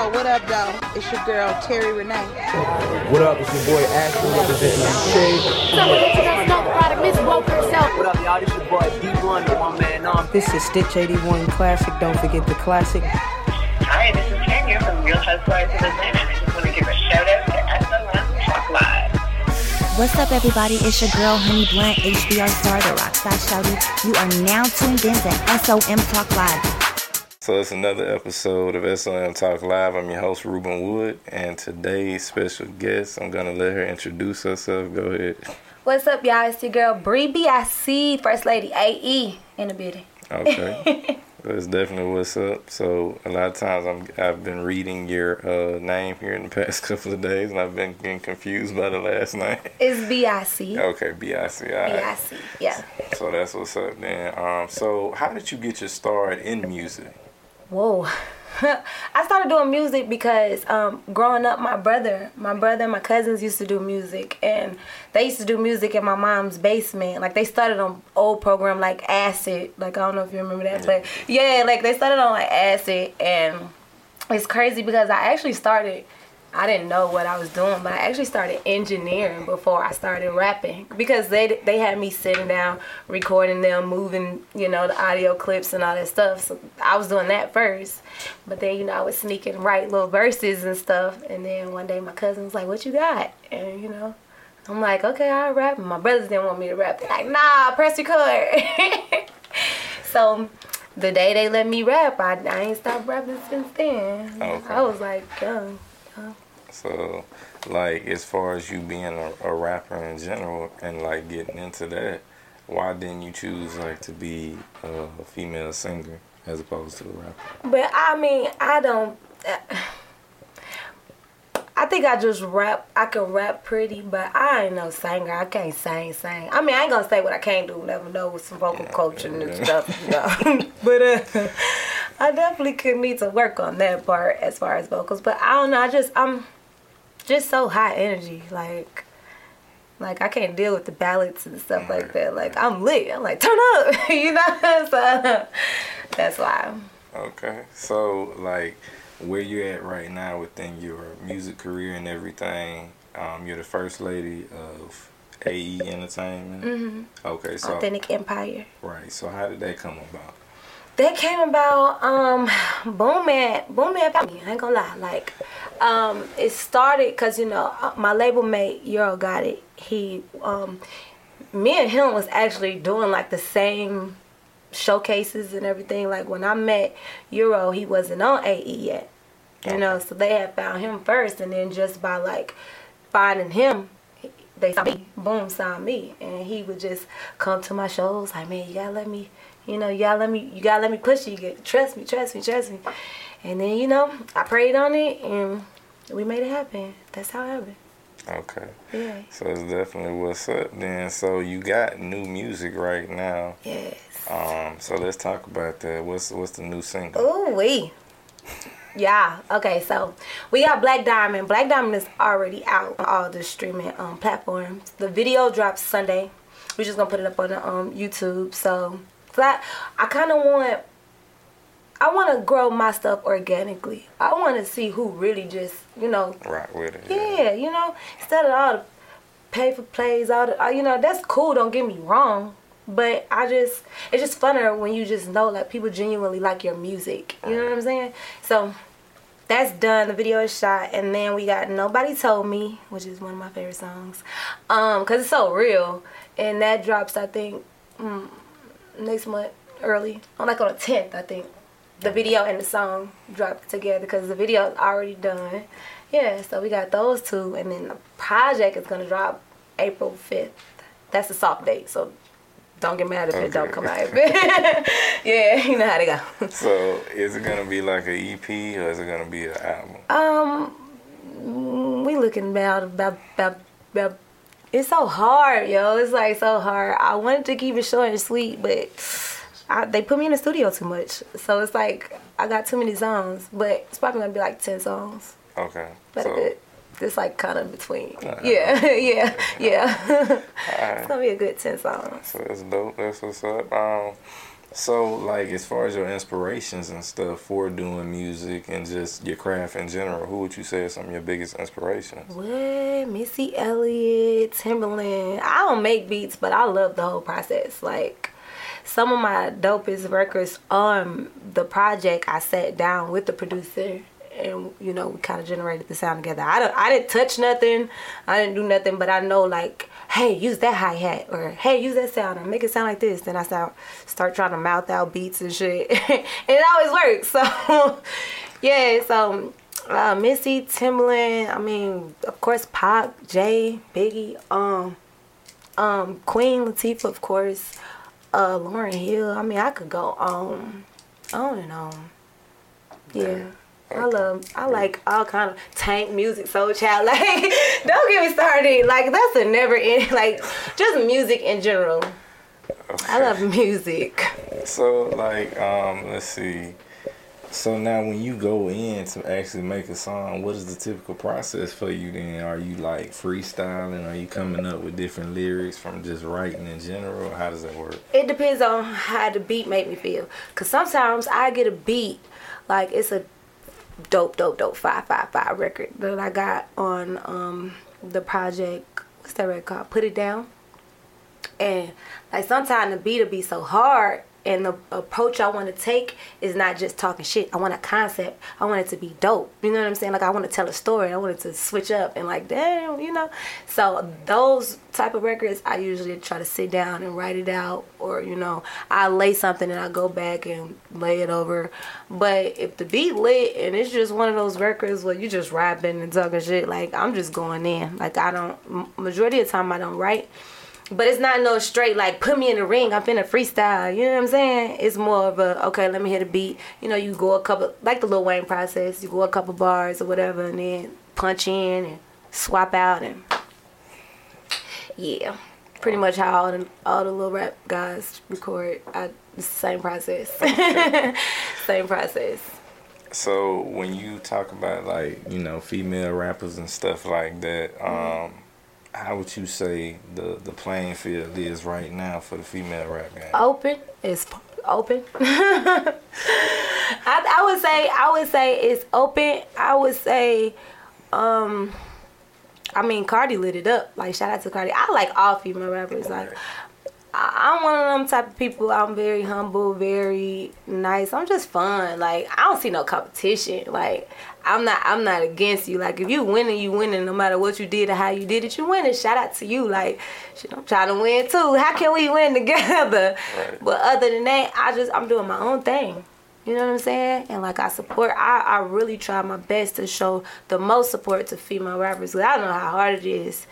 Yo, what up, though? It's your girl, Terry Renee. What up? It's your boy Ashton representing What up, y'all? This your boy D1, the one man arm. This is Stitch 81 Classic. Don't forget the classic. Hi, this is Tanya from Real Housewives of Atlanta. I just want to give a shout out to SOM Talk Live. What's up, everybody? It's your girl, Honey Blunt, HBR star, the Rockstar Shouty. You are now tuned in to SOM Talk Live. So it's another episode of SOM Talk Live. I'm your host Ruben Wood, and today's special guest, I'm gonna let her introduce herself. Go ahead. What's up, y'all? It's your girl Bri First Lady AE in the building. Okay, that's definitely what's up. So a lot of times I'm I've been reading your uh, name here in the past couple of days, and I've been getting confused by the last name. It's BIC. Okay, BIC. All right. BIC, yeah. So that's what's up then. Um, so how did you get your start in music? Whoa. I started doing music because um, growing up, my brother, my brother and my cousins used to do music, and they used to do music in my mom's basement. Like they started on old program like Acid. Like I don't know if you remember that, but yeah, like they started on like Acid, and it's crazy because I actually started. I didn't know what I was doing, but I actually started engineering before I started rapping because they they had me sitting down, recording them, moving, you know, the audio clips and all that stuff. So I was doing that first, but then you know I was sneaking write little verses and stuff. And then one day my cousin was like, "What you got?" And you know, I'm like, "Okay, I'll rap." And my brothers didn't want me to rap. They're like, "Nah, press record." so the day they let me rap, I, I ain't stopped rapping since then. Oh, okay. I was like young. So, like, as far as you being a, a rapper in general and like getting into that, why didn't you choose like to be a female singer as opposed to a rapper? But I mean, I don't. I think I just rap. I can rap pretty, but I ain't no singer. I can't sing, sing. I mean, I ain't gonna say what I can't do. Never know with some vocal coaching and stuff. You know? but uh, I definitely could need to work on that part as far as vocals. But I don't know. I just I'm just so high energy. Like like I can't deal with the ballads and stuff like that. Like I'm lit. I'm like turn up, you know. so that's why. Okay, so like, where you at right now within your music career and everything? Um, you're the first lady of AE Entertainment. hmm Okay, so Authentic Empire. right. So how did that come about? That came about um Boom Man Boom Man found me, I ain't gonna lie. Like um it started cause you know uh, my label mate Euro got it. He um me and him was actually doing like the same showcases and everything. Like when I met Euro, he wasn't on AE yet. You know, so they had found him first and then just by like finding him they saw me, boom, signed me, and he would just come to my shows like, man, you gotta let me, you know, you gotta let me, you gotta let me push you, you gotta trust me, trust me, trust me, and then you know, I prayed on it and we made it happen. That's how it happened. Okay. Yeah. So it's definitely what's up then. So you got new music right now. Yes. Um. So let's talk about that. What's what's the new single? Ooh wee. Yeah. Okay. So we got Black Diamond. Black Diamond is already out on all the streaming um, platforms. The video drops Sunday. We're just gonna put it up on the um, YouTube. So, so I, I kind of want. I want to grow my stuff organically. I want to see who really just, you know, right with it. yeah, you know, instead of all the pay for plays, all the, you know, that's cool. Don't get me wrong, but I just, it's just funner when you just know like people genuinely like your music. You know what I'm saying? So that's done. The video is shot, and then we got Nobody Told Me, which is one of my favorite songs, um, cause it's so real, and that drops I think mm, next month early, on like on the 10th I think. The video and the song dropped together because the video is already done. Yeah, so we got those two, and then the project is gonna drop April 5th. That's the soft date, so don't get mad if it don't come out. yeah, you know how they go. So is it gonna be like an EP or is it gonna be an album? Um, we looking about about about, about it's so hard, yo. It's like so hard. I wanted to keep it short and sweet, but I, they put me in the studio too much. So it's like I got too many songs, but it's probably gonna be like ten songs. Okay. But so it, it's like kind of between. Uh-huh. Yeah, yeah, yeah. alright. it's gonna be a good ten songs. So that's dope. That's what's up. Um, So, like, as far as your inspirations and stuff for doing music and just your craft in general, who would you say are some of your biggest inspirations? What? Missy Elliott, Timbaland. I don't make beats, but I love the whole process. Like some of my dopest records on the project, I sat down with the producer and you know we kind of generated the sound together. I don't, I didn't touch nothing, I didn't do nothing, but I know like, hey, use that hi hat or hey, use that sound and make it sound like this. Then I start start trying to mouth out beats and shit, and it always works. So yeah, so uh, Missy, Timbaland, I mean, of course, Pop, Jay, Biggie, um, um, Queen Latifah, of course, uh, Lauryn Hill. I mean, I could go on, on and on. Yeah. I love, I like all kind of tank Musiq Soulchild. Like, don't get me started. Like, that's a never end. Like, just music in general. I love music. So, like, um, let's see. So now, when you go in to actually make a song, what is the typical process for you? Then, are you like freestyling? Are you coming up with different lyrics from just writing in general? How does that work? It depends on how the beat make me feel. Cause sometimes I get a beat, like it's a dope, dope, dope five five five record that I got on um the project. What's that record called? Put it down. And like sometimes the beat will be so hard and the approach I want to take is not just talking shit. I want a concept. I want it to be dope. You know what I'm saying? Like I want to tell a story. I want it to switch up and like damn, you know. So those type of records, I usually try to sit down and write it out, or you know, I lay something and I go back and lay it over. But if the beat lit and it's just one of those records where you just rapping and talking shit, like I'm just going in. Like I don't. Majority of the time I don't write. But it's not no straight like put me in the ring. I'm finna freestyle. You know what I'm saying? It's more of a okay. Let me hit a beat. You know, you go a couple like the Lil Wayne process. You go a couple bars or whatever, and then punch in and swap out and yeah, pretty much how all the all the little rap guys record. I, it's the same process. same process. So when you talk about like you know female rappers and stuff like that, um, how would you say the the playing field is right now for the female rap game? Open. It's open. I, I would say I would say it's open. I would say, um, I mean Cardi lit it up. Like shout out to Cardi. I like all female rappers. Like I- I'm one of them type of people. I'm very humble, very nice. I'm just fun. Like I don't see no competition. Like I'm not. I'm not against you. Like if you winning, you winning. No matter what you did or how you did it, you winning. Shout out to you. Like shit, I'm trying to win too. How can we win together? Right. But other than that, I just I'm doing my own thing. You know what I'm saying? And like I support, I, I really try my best to show the most support to female rappers. 'cause I know how hard it is,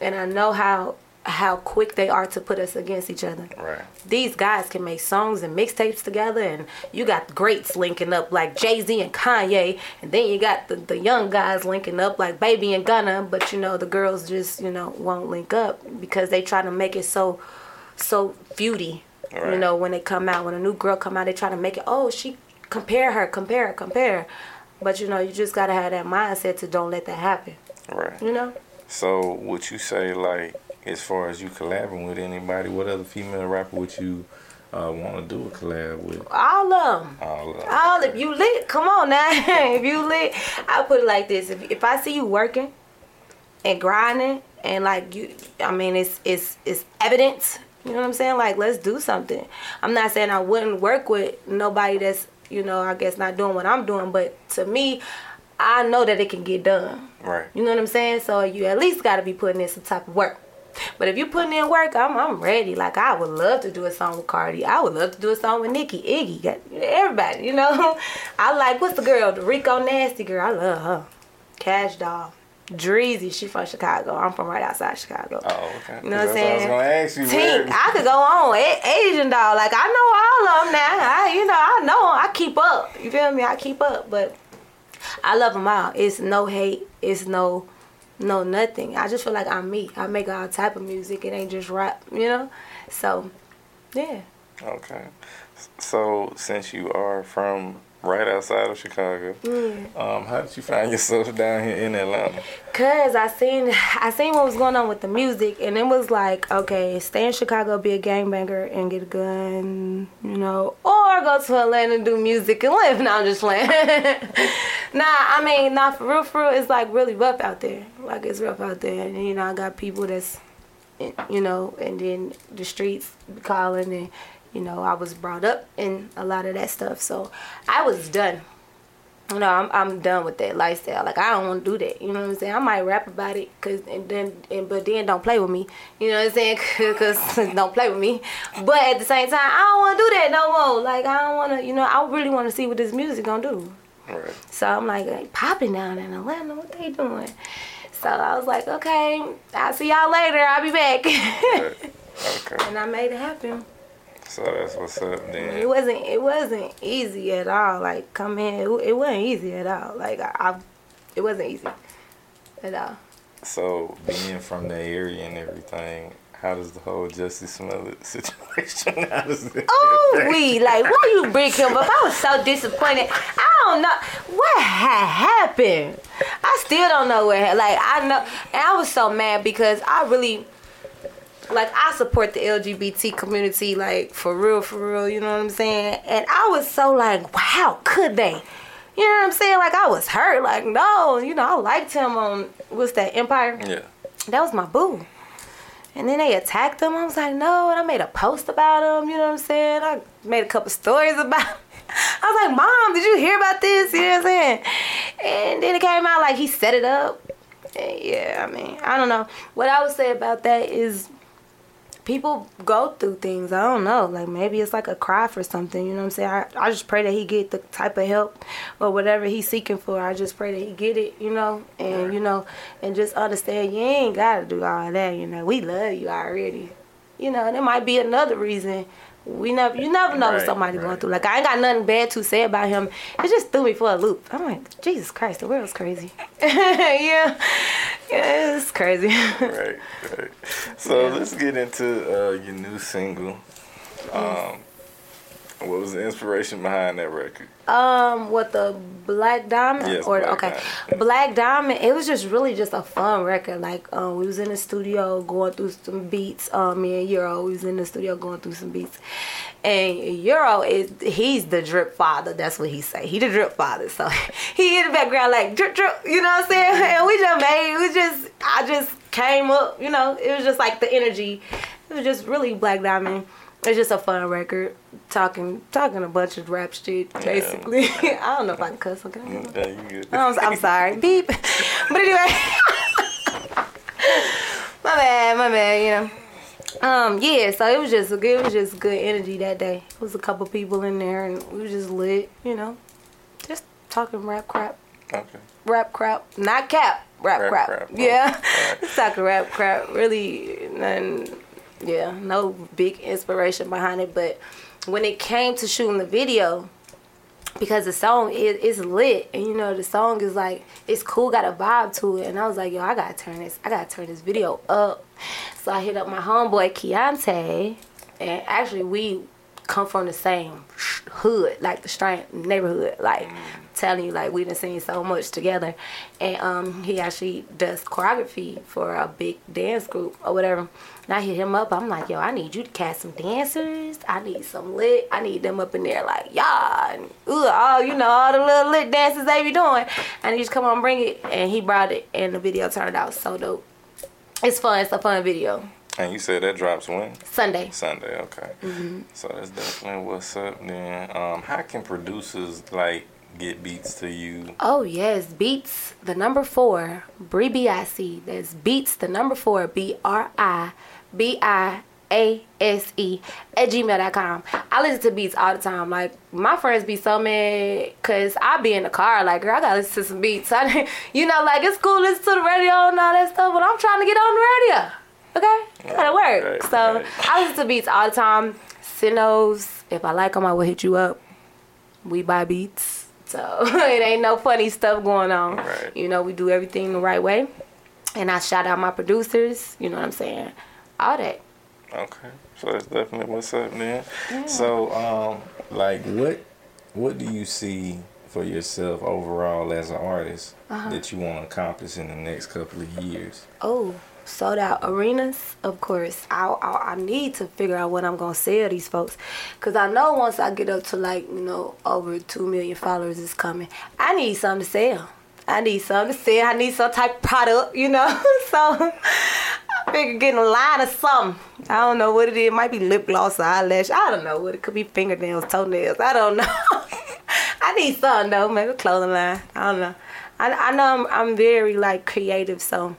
and I know how how quick they are to put us against each other. Right. These guys can make songs and mixtapes together, and you got greats linking up like Jay Z and Kanye, and then you got the, the young guys linking up like Baby and Gunna, but you know the girls just you know won't link up because they try to make it so so feudy. You know when they come out, when a new girl come out, they try to make it oh she compare her, compare her, compare. But you know you just gotta have that mindset to don't let that happen. Right. You know. So would you say like as far as you collabing with anybody, what other female rapper would you uh, want to do a collab with? All of them. All of All if you lit, come on now. if you lit, I put it like this: if if I see you working and grinding, and like you, I mean, it's it's it's evidence. You know what I'm saying? Like, let's do something. I'm not saying I wouldn't work with nobody that's you know, I guess not doing what I'm doing, but to me, I know that it can get done. Right. You know what I'm saying? So you at least got to be putting in some type of work. But if you putting in work, I'm I'm ready. Like I would love to do a song with Cardi. I would love to do a song with Nicki, Iggy, everybody. You know, I like what's the girl, the Rico Nasty girl. I love her. Kash Doll, Dreezy. She from Chicago. I'm from right outside Chicago. Oh, okay. You know what I'm saying? I was gonna ask you. Tink, I could go on. A- Asian doll, like I know all of them now. I, you know, I know. I keep up. You feel me? I keep up, but I love them all. It's no hate. It's no, no nothing. I just feel like I'm me. I make all type of music. It ain't just rap, you know. So, yeah. Okay. So since you are from right outside of Chicago, um, how did you find yourself down here in Atlanta? Cause I seen I seen what was going on with the music and it was like, okay, stay in Chicago, be a gangbanger and get a gun, you know, or go to Atlanta and do music and live. Now I'm just playing. nah, I mean, nah, for real, for real, it's like really rough out there. Like it's rough out there, and you know, I got people that's, you know, and then the streets calling, and you know, I was brought up in a lot of that stuff, so I was done you know, I'm I'm done with that lifestyle. Like I don't want to do that. You know what I'm saying? I might rap about it, cause and then and but then don't play with me. You know what I'm saying? Cause don't play with me. But at the same time, I don't want to do that no more. Like I don't want to. You know, I really want to see what this music gonna do. Right. So I'm like, popping down in Atlanta. What they doing? So I was like, okay, I'll see y'all later. I'll be back. Right. Okay. and I made it happen. So that's what's up then. It wasn't it wasn't easy at all. Like come in, it, it wasn't easy at all. Like I, I, it wasn't easy at all. So being from the area and everything, how does the whole Jussie Smollett situation? How does it Oh, we like why you bring him up? I was so disappointed. I don't know what had happened. I still don't know what. Like I know, and I was so mad because I really. Like I support the LGBT community, like for real, for real. You know what I'm saying? And I was so like, wow, could they? You know what I'm saying? Like I was hurt. Like no, you know I liked him on what's that Empire? Yeah. that was my boo. And then they attacked him. I was like, no. And I made a post about him. You know what I'm saying? I made a couple stories about him. I was like, mom, did you hear about this? You know what I'm saying? And then it came out like he set it up. And yeah, I mean, I don't know. What I would say about that is people go through things. I don't know. Like maybe it's like a cry for something. You know what I'm saying? I, I just pray that he get the type of help or whatever he's seeking for. I just pray that he get it. You know, and you know, and just understand you ain't gotta do all that. You know, we love you already. You know, and it might be another reason. We never, you never know what Right, somebody going through. Like I ain't got nothing bad to say about him. It just threw me for a loop. I'm like, Jesus Christ, the world's crazy. yeah, yeah, it's crazy. right, right. So let's get into uh, your new single. Um, what was the inspiration behind that record? Um, what the Black Diamond Yes, or Black okay, Diamond. Black Diamond. It was just really just a fun record. Like um, we was in the studio going through some beats. Um, me and Euro, we was in the studio going through some beats. And Euro is he's the drip father. That's what he say. He the drip father. So he in the background like drip drip. You know what I'm saying? And we just made. We just I just came up. You know, it was just like the energy. It was just really Black Diamond. It's just a fun record. Talking talking a bunch of rap shit basically. I don't know if I can cuss. Okay. Yeah, you good. I'm, I'm sorry. Beep. But anyway. my bad, my bad, you know. Um, yeah, so it was just it was just good energy that day. It was a couple people in there and we was just lit, you know. Just talking rap crap. Okay. Rap crap. Not cap. Rap, Rap crap. crap. Yeah. Just talking rap crap. Really none yeah, no big inspiration behind it. But when it came to shooting the video, because the song is, is lit and you know the song is like it's cool got a vibe to it and i was like yo i gotta turn this i gotta turn this video up so i hit up my homeboy Keontae and actually we come from the same hood like the same neighborhood like telling you like we done seen so much together. And um he actually does choreography for a big dance group or whatever. And i hit him up. I'm like yo i need you to cast some dancers. I need some lit. I need them up in there like yeah and ooh, all you know all the little lit dances they be doing. And he just come on bring it. And he brought it. And the video turned out so dope. It's fun. It's a fun video. And you said that drops when? sunday. Sunday, okay. Mm-hmm. So that's definitely what's up then. Um, how can producers like get beats to you? Oh yes, Beats the number four, Bri B I C. That's Beats the number four, B R I B I A S E at gmail.com. I listen to beats all the time. Like my friends be so mad because I be in the car. Like girl, I gotta listen to some beats. I, you know, like it's cool listen to the radio and all that stuff, but I'm trying to get on the radio. Okay, gotta work. Right, so right. I listen to beats all the time. Sinos. If I like them, I will hit you up. We buy beats. So it ain't no funny stuff going on. Right. You know, we do everything the right way. And I shout out my producers, you know what I'm saying? All that. Okay, so that's definitely what's up then. So, um, like, what what do you see for yourself overall as an artist Uh-huh. that you want to accomplish in the next couple of years? Oh, sold out arenas, of course. I, I I need to figure out what I'm gonna sell these folks, cause I know once I get up to like you know over two million followers is coming. I need something to sell. I need something to sell. I need some type of product, you know. so I figure getting a line of something. I don't know what it is. It might be lip gloss or eyelash. I don't know what it could be. Fingernails, toenails. I don't know. I need something though. Maybe a clothing line. I don't know. I, I know I'm, I'm very like creative, so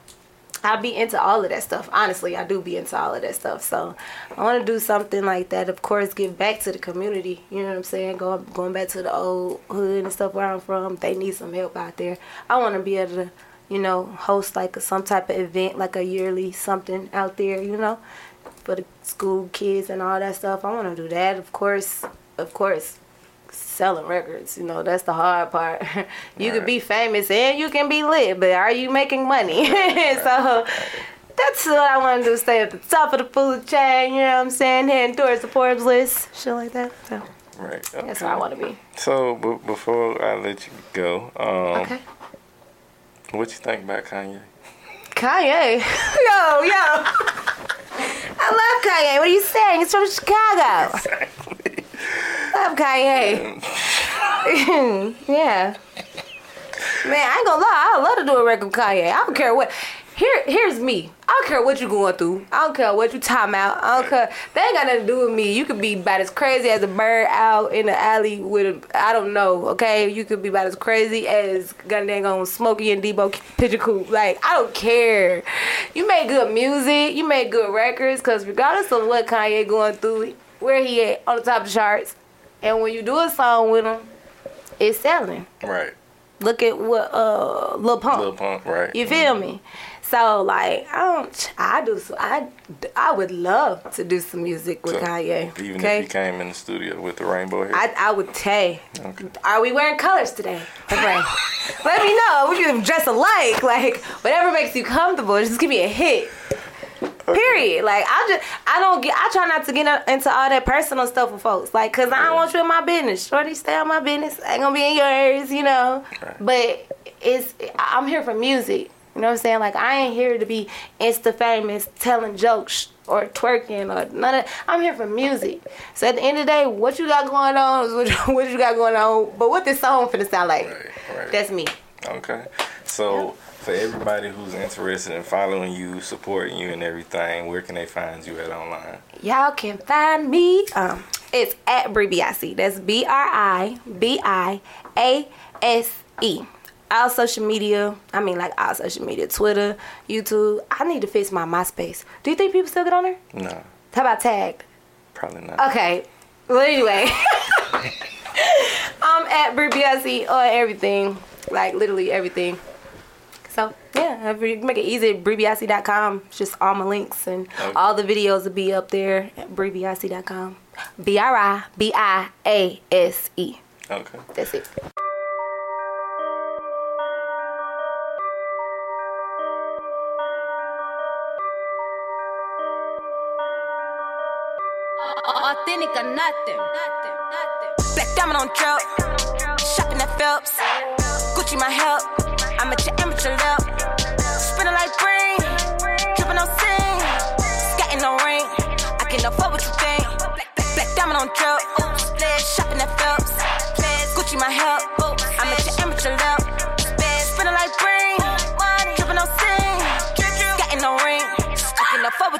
I be into all of that stuff. Honestly, I do be into all of that stuff. So I want to do something like that. Of course, give back to the community. You know what I'm saying? Going going back to the old hood and stuff where I'm from. They need some help out there. I want to be able to, you know, host like some type of event, like a yearly something out there. You know, for the school kids and all that stuff. I want to do that. Of course, of course. Selling records, you know, that's the hard part. you could be famous and you can be lit, but are you making money? so that's what I want to do. Stay at the top of the food chain. You know what I'm saying? Heading towards the Forbes list, shit like that. So Right. Okay. that's where I want to be. So, b- before I let you go, um, Okay. what you think about Kanye? Kanye, yo, yo. I love Kanye. What are you saying? It's from Chicago. Love Kanye. yeah. Man, I ain't gonna lie. I love to do a record with Kanye. I don't care what. Here, here's me. I don't care what you're going through. I don't care what you time out. I don't care. That ain't got nothing to do with me. You could be about as crazy as a bird out in the alley with a, I don't know, okay? You could be about as crazy as goddamn on Smokey and Debo Pigeon Coop. Like, I don't care. You make good music. You make good records. Because regardless of what Kanye going through, where he at on the top of the charts, and when you do a song with him, it's selling. Right. Look at what uh Lil Pump. Lil Pump, right? You feel me? So like I don't I do so I I would love to do some music with So, Kanye. Even okay. if he came in the studio with the rainbow hair. I, I would say, Okay. are we wearing colors today? Okay. Let me know. We can dress alike. Like whatever makes you comfortable. Just give me a hit. Period. Like I just I don't get I try not to get into all that personal stuff with folks. Like cause I don't want you in my business. Shorty, stay on my business. I ain't gonna be in yours. You know. But it's I'm here for music. You know what I'm saying? Like I ain't here to be insta famous, telling jokes or twerking or none of. I'm here for music. So at the end of the day, what you got going on is what you, what you got going on. But what this song finna sound like? Right, right. That's me. Okay. So for everybody who's interested in following you, supporting you, and everything, where can they find you at online? Y'all can find me. Um, it's at Bri. That's B R I B I A S E. All social media. I mean, like all social media. Twitter, YouTube. I need to fix my MySpace. Do you think people still get on there? No, How about tagged? probably not. Okay. Well, anyway, I'm at Bri Biase on everything, like literally everything. So yeah, if you make it easy, bribiase.com. It's just all my links and Okay. all the videos will be up there at bribiase.com. B R I B I A S E. Okay. That's it. Authentic or nothing. Black diamond on drop. Shopping at Phelps. Gucci my help. I'm at your amateur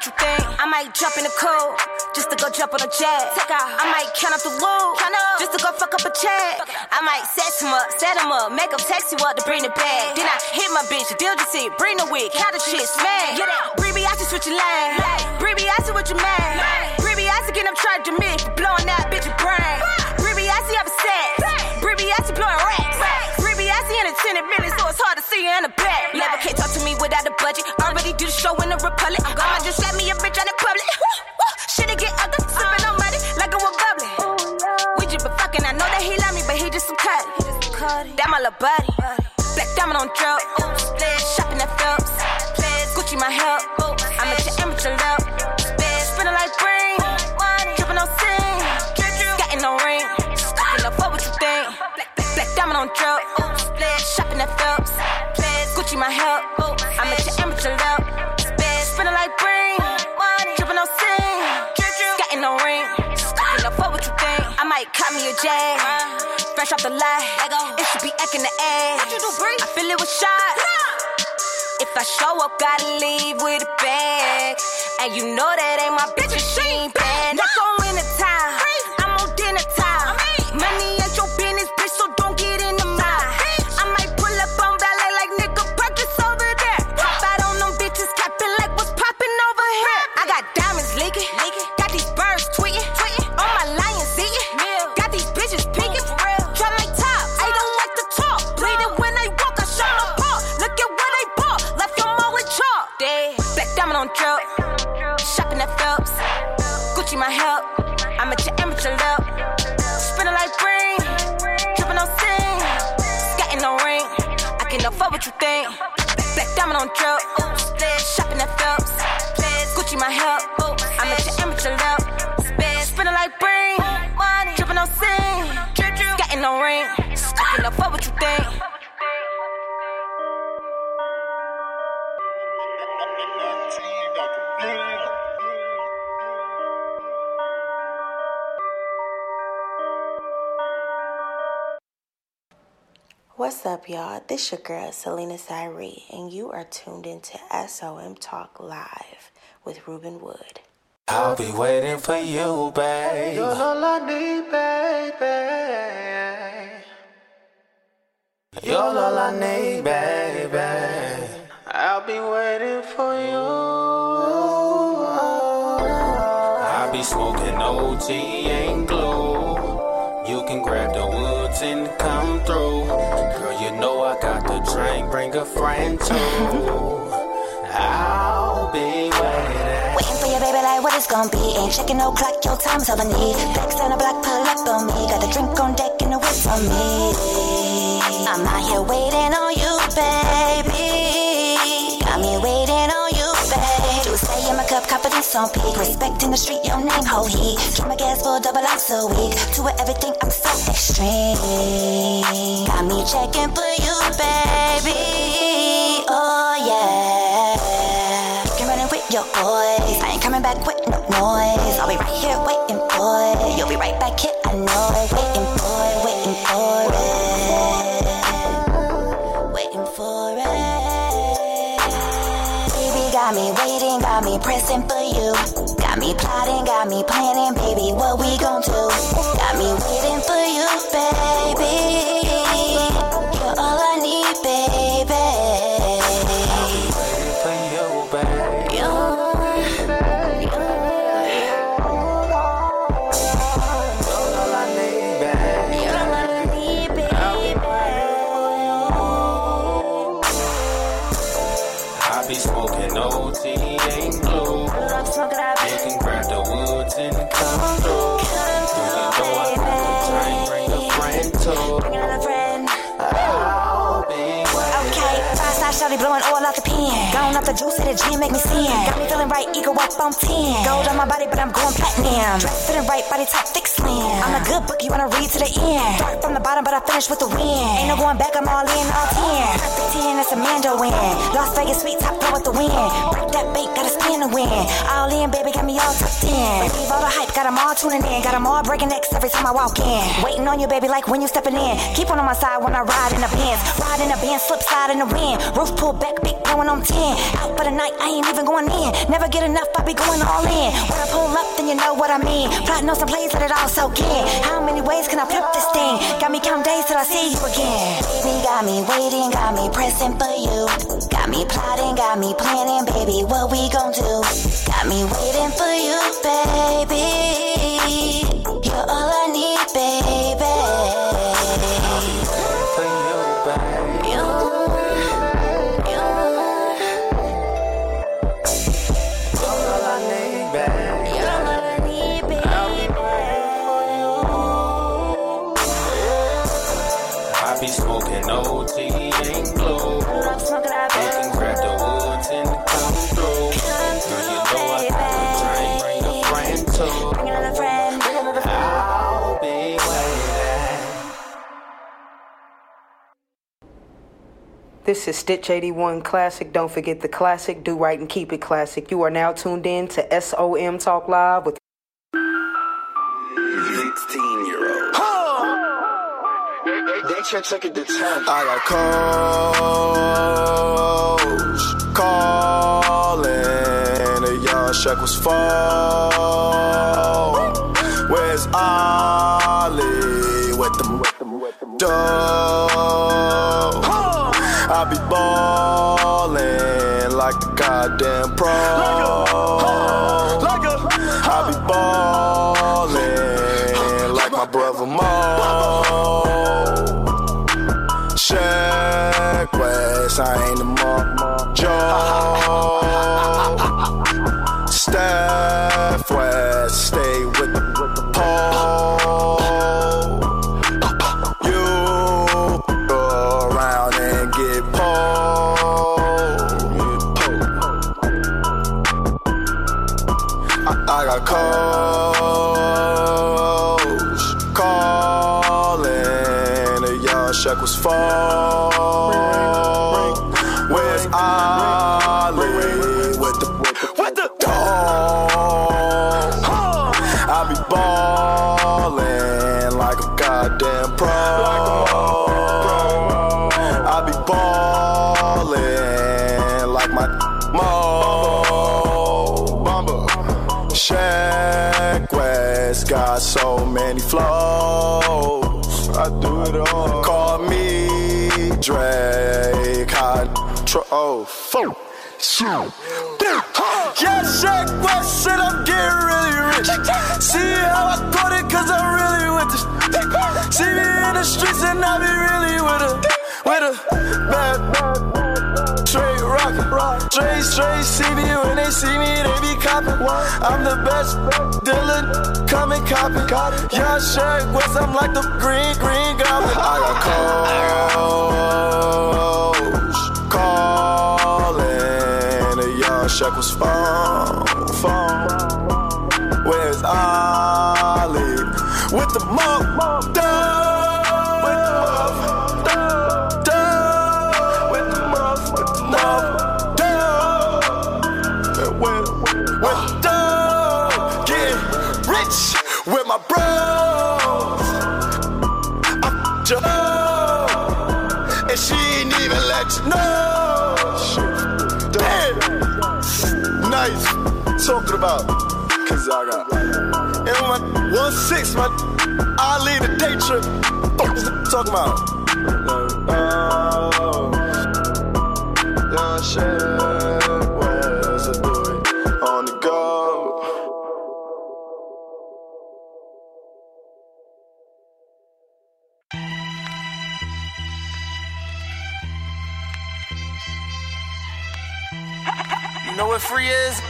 what you think. I might jump in the cold just to go jump on a jet. I might count up the woo just to go fuck up a check. I might sex him up, set him up, make him text you up to bring it back. Then I hit my bitch, deal the seat, bring the wig, count the shit, smash. Yeah, that Bree I just switch your lane. Bree I see what you man. Bree I see getting them charged to me blowing that hard to see you in the back. Never can't talk to me without a budget. Already do the show in the Republic. I'ma just let me a bitch on the public. Shit get ugly, sipping on money like it was bubbly. We just been fucking, I know that he love me, but he just some cutty. That my little buddy. Black diamond on drop. Shopping at Phelps. Gucci my help. Jag. Fresh off the lot, it should be acting the ass. I feel it was shot. If I show up, gotta leave with a bag. And you know that ain't my bitch, and she ain't bad. Let's go in the time. What's up, y'all? This your girl, Selena Cyree, and you are tuned into SOM Talk Live with Ruben Wood. I'll be waiting for you, babe. You're all I need, baby. You're all I need, baby. I'll be waiting for you. I'll be smoking OG and glue. You can grab the woods and come through. Bring a friend too. I'll be waiting. Waiting for your baby, like what it's gonna be. Ain't checking no clock, your time's all I need. Flex on the block, pull up on me. Got the drink on deck and the whip on me. I'm out here waiting on you, baby. Cup, confidence on peak. Respect in the street, your name, ho heat. Keep my gas full, double ounce a week. To everything, I'm so extreme. Got me checking for you, baby. Oh, yeah. Get running with your boys. I ain't coming back with no noise. I'll be right here waiting it. You'll be right back here, I know. It, waiting got me pressing for you. Got me plotting, got me planning, baby, what we gon' do? Got me waiting the juice to the gym, make me sin. Got me feeling right, ego up on 10. Gold on my body, but I'm going platinum. Dress fitting right, body type thick slim. I'm a good book, you wanna read to the end. Start from the bottom, but I finish with the win. Ain't no going back, I'm all in, all 10. Perfect 10, that's a Mando win. Las Vegas sweet top flow with the win. Break that bait, gotta spin to win. All in, baby, got me all tucked in. Leave all the hype, got 'em all tuning in. Got 'em all breaking necks every time I walk in. Waiting on you, baby, like when you stepping in. Keep one on my side when I ride in the Benz. Ride in the Benz, slip slide in the wind. Roof pull back, big blowing on 10. Out for the night, I ain't even going in. Never get enough, I be going all in. When I pull up, then you know what I mean. Plotting on some plays, let it all soak in. How many ways can I flip this thing? Got me count days till I see you again. Baby, got me waiting, got me pressing for you. Got me plotting, got me planning, baby, what we gon' do? Got me waiting for you, baby. This is Stitch 81 Classic. Don't forget the classic. Do right and keep it classic. You are now tuned in to SOM Talk Live with 16 year old. Nature took it to 10. I got calls calling. The young Shaq was fall. Where's Ollie with them dough? Pro. I be ballin' like my brother Mo. West, I ain't. Steph West, stay West got so many flows. I do it all. Call me Drake. Hot tro-. Yeah, Shaq West said I'm getting really rich. See how I got it, cause I'm really with this. See me in the streets and I be really with a, with a bad, straight rockin'. Straight, straight, see me when they see me, they be copping. I'm the best dealer, come and copy. Yeah, Shaq West, I'm like the green, green goblin. I got calls, calling. Young Shaq was phone. My bros. I'm Joe. And she ain't even let you know. Shit. Damn. Nice. Talking about. I got. And my one six, my I lead a day trip. Talking about? Oh. What free is?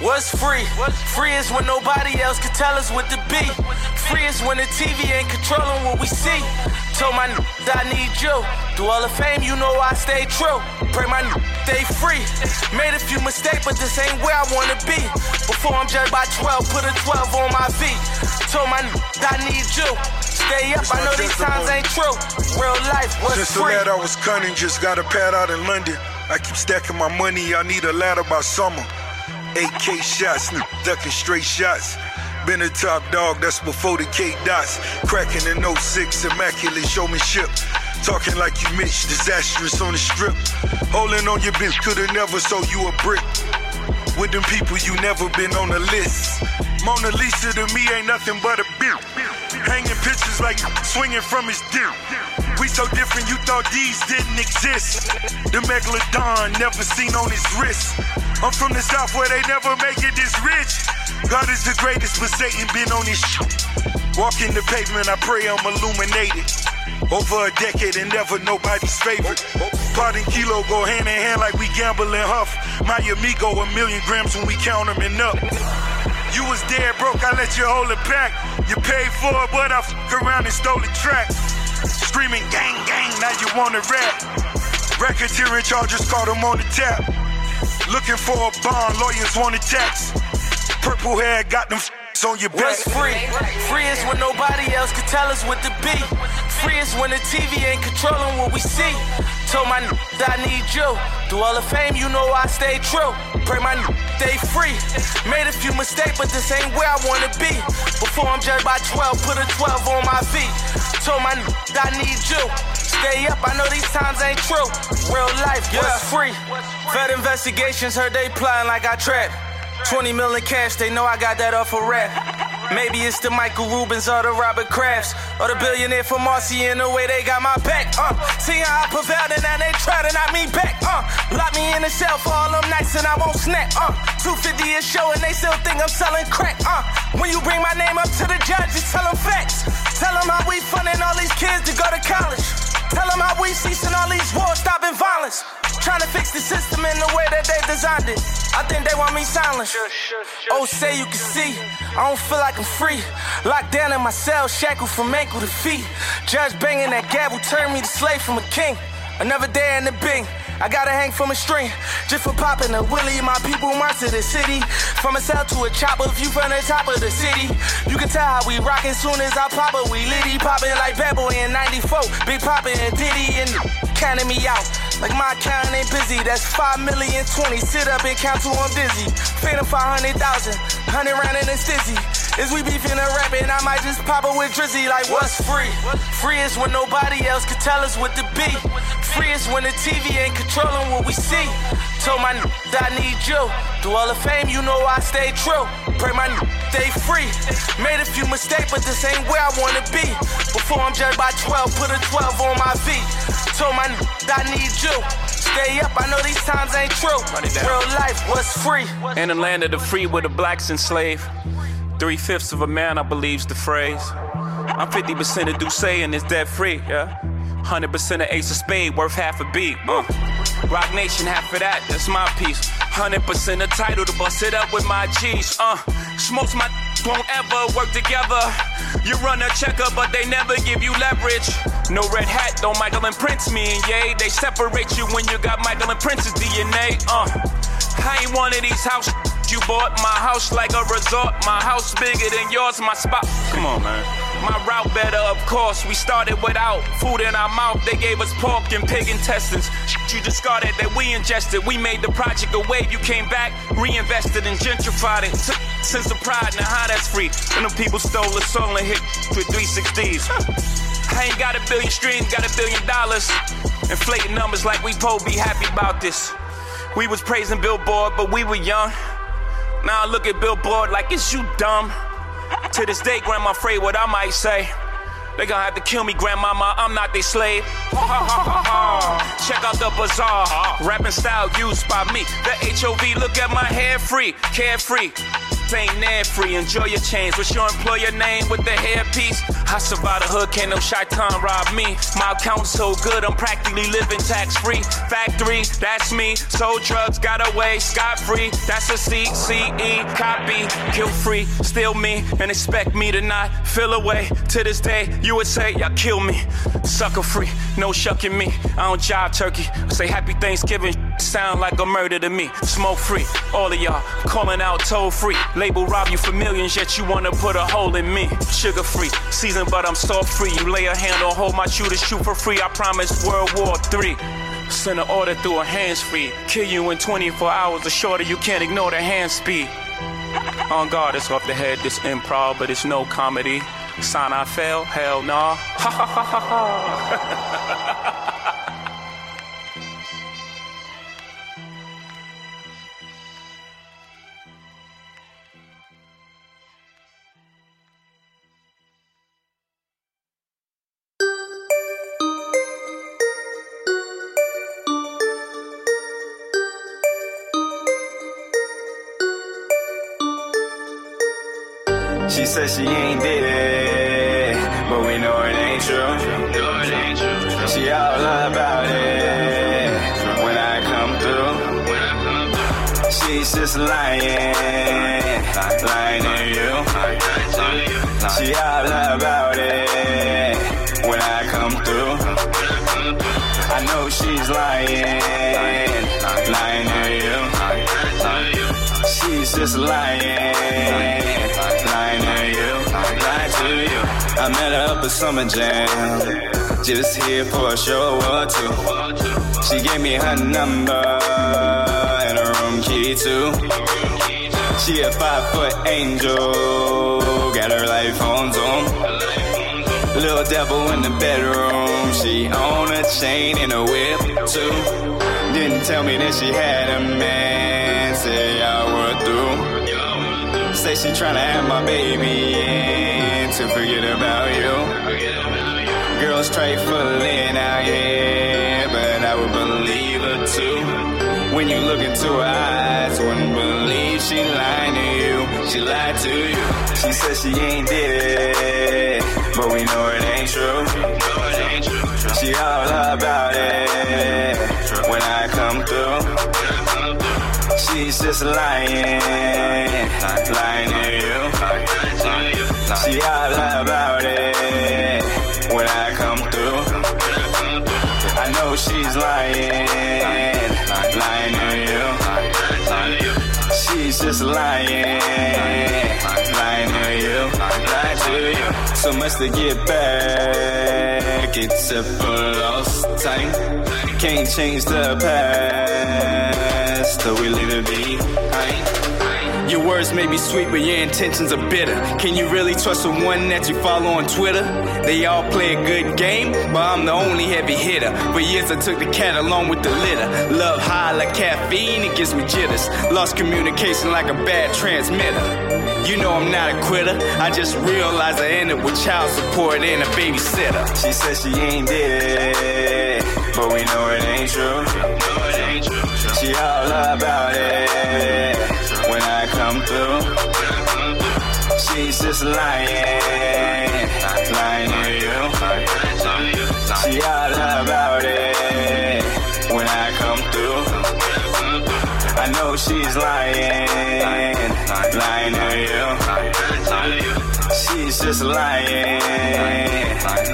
What's free? Free is when nobody else can tell us what to be. Free is when the TV ain't controlling what we see. Told my n- I need you. Do all the fame, you know I stay true. Pray my n- stay free. Made a few mistakes, but this ain't where I wanna be. Before I'm judged by 12, put a 12 on my feet. Told my n- I need you. Stay up, I know these times ain't true. Real life, what's Since free? lad I was cunning, just got a pad out in London. I keep stacking my money, I need a ladder by summer. 8K shots, ducking straight shots. Been a top dog, that's before the K dots. Cracking in 06, immaculate showmanship. Talking like you Mitch, disastrous on the strip. Holding on your bitch, could've never sold you a brick. With them people, you never been on the list. Mona Lisa to me ain't nothing but a bitch. Hanging pictures like swinging from his dick. We so different, you thought these didn't exist. The megalodon never seen on his wrist. I'm from the south where they never make it this rich. God is the greatest, but Satan been on his shit. Walking the pavement, I pray I'm illuminated. Over a decade and never nobody's favorite. Pot and kilo go hand in hand like we gamble and huff. My amigo, a million grams when we count them and up. You was dead broke, I let you hold it back. You paid for it, but I f- around and stole the track. Screaming gang gang, now you wanna rap. Racketeering charges caught him on the tap. Looking for a bond, lawyers want a tax. Purple hair got them f- on your back. What's free? Free is when nobody else can tell us what to be. Free is when the TV ain't controlling what we see. Told my n- I need you. Through all the fame, you know I stay true. Pray my they free. Made a few mistakes, but this ain't where I wanna be. Before I'm judged by 12, put a 12 on my feet. Told my I need you. Stay up, I know these times ain't true. Real life, yeah. what's free? Fed investigations heard they plotting like I trap. 20 million cash, they know I got that off a rap. Maybe it's the Michael Rubins or the Robert Krafts or the billionaire from Marcy in the way they got my back. Uh, see how I prevailed and now they try to knock me back. Uh, lock me in the cell for all them nights and I won't snap. Uh, 250 a show and they still think I'm selling crack. Uh, when you bring my name up to the judge, just tell them facts. Tell them how we funding all these kids to go to college. Tell them how we ceasing all these wars, stopping violence. Trying to fix the system in the way that they designed it. I think they want me silent. Oh, say you can see. I don't feel like I'm free. Locked down in my cell, shackled from ankle to feet. Judge banging that gavel turned me to slave from a king. Another day in the bing. I gotta hang from a string just for popping a willie. My people march to the city. From a cell to a chopper, view from the top of the city. You can tell how we rockin' soon as I pop it. We litty poppin' like Bad Boy in 94. Big Poppin' and Diddy and counting me out. Like my account ain't busy. That's 5 million 20. Sit up and count till I'm dizzy. Phantom 500,000. 100 round in a stizzy. Is we beefing or rapping? I might just pop it with Drizzy. Like, what's free? Free is when nobody else can tell us what to be. Free is when the TV ain't controlling what we see. Told my I need you. Do all the fame, you know I stay true. Pray my n- stay free. Made a few mistakes, but this ain't where I wanna be. Before I'm judged by 12, put a 12 on my feet. Told my I need you. Stay up, I know these times ain't true. Real life, what's free? In the land of the free where the blacks enslaved. Three fifths of a man, I believe's the phrase. I'm 50% of D'USSÉ and it's debt free, yeah. 100% of Ace of Spade, worth half a beat. Uh. Roc Nation, half of that, that's my piece. 100% of Tidal to bust it up with my G's. Uh. Smokes my won't ever work together. You run a checker, but they never give you leverage. No red hat, don't Michael and Prince me and yay. They separate you when you got Michael and Prince's DNA. Uh. I ain't one of these house you bought my house like a resort. My house bigger than yours, my spot. Come on, man. My route better, of course. We started without food in our mouth. They gave us pork and pig intestines. You discarded that we ingested. We made the project a wave. You came back, reinvested and gentrified it. Took sense of pride, now how that's free. When them people stole a song and hit with 360s. I ain't got a billion streams, got a billion dollars. Inflating numbers like we po be happy about this. We was praising Billboard, but we were young. Now I look at Billboard like it's you dumb. To this day, Grandma afraid what I might say. They gonna have to kill me, grandmama. I'm not their slave. Check out the bazaar. Rapping style used by me. The HOV, look at my hair free, carefree. Ain't there free, enjoy your change. What's your employer name with the hairpiece? I survived the hood, can't no time rob me. My account's so good, I'm practically living tax free. Factory, that's me. Sold drugs, got away, scot free. That's a CCE copy. Kill free, steal me, and expect me to not feel away. To this day, you would say, y'all kill me. Sucker free, no shucking me. I don't jive turkey. I say happy Thanksgiving, sound like a murder to me. Smoke free, all of y'all calling out toll free. Label rob you for millions, yet you wanna put a hole in me. Sugar free, season but I'm salt free. You lay a hand on hold my shooter, shoot for free. I promise World War III. Send an order through a hands free. Kill you in 24 hours, or shorter you can't ignore the hand speed. On guard, it's off the head, this improv, but it's no comedy. Sign I fail, hell nah. Ha ha ha ha ha. She said she ain't did it, but we know it ain't true. She all about it when I come through. She's just lying, lying to you. She all about it when I come through. I know she's lying, lying to you. She's just lying lying I met her up at Summer Jam, just here for a show or two. She gave me her number and her room key too. She a five foot angel, got her life on Zoom. Little devil in the bedroom, she on a chain and a whip too. Didn't tell me that she had a man, say y'all were through. Say she tryna have my baby and to forget about you. Girls trifling out here, but I would believe her too. When you look into her eyes, wouldn't believe she lied to you. She lied to you. She said she ain't did it, but we know it ain't true. She all about it when I come through. She's just lying, lying to you. She all about it when I come through. I know she's lying, lying to you. She's just lying, lying to you. So much to get back, except for lost time. Can't change the past, so we it behind. Your words may be sweet, but your intentions are bitter. Can you really trust the one that you follow on Twitter? They all play a good game, but I'm the only heavy hitter. For years I took the cat along with the litter. Love high like caffeine, it gives me jitters. Lost communication like a bad transmitter. You know I'm not a quitter. I just realized I ended with child support and a babysitter. She says she ain't dead, but we know it ain't true. She all about it when I come through. She's just lying, lying to you. She all about it when I come through. I know she's lying, lying to you. She's just lying,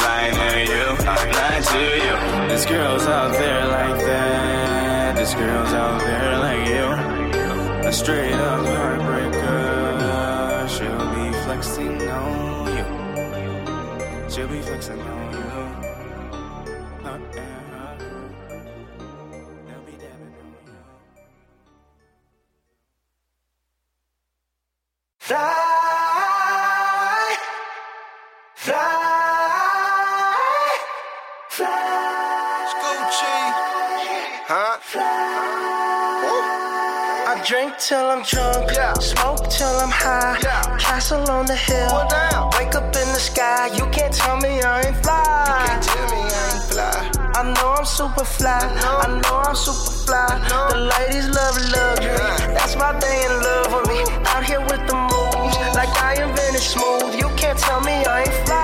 lying to you, lying to you. There's girls out there like that. There's girls out there like you. A straight up heartbreaker. She'll be flexing on you. She'll be flexing on you. Drink till I'm drunk, smoke till I'm high. Castle on the hill, wake up in the sky. You can't tell me I ain't fly. You can't tell me I ain't fly. I know I'm super fly. I know I'm super fly. The ladies love luxury. That's why they in love with me. Out here with the moves, like I invented smooth. You can't tell me I ain't fly.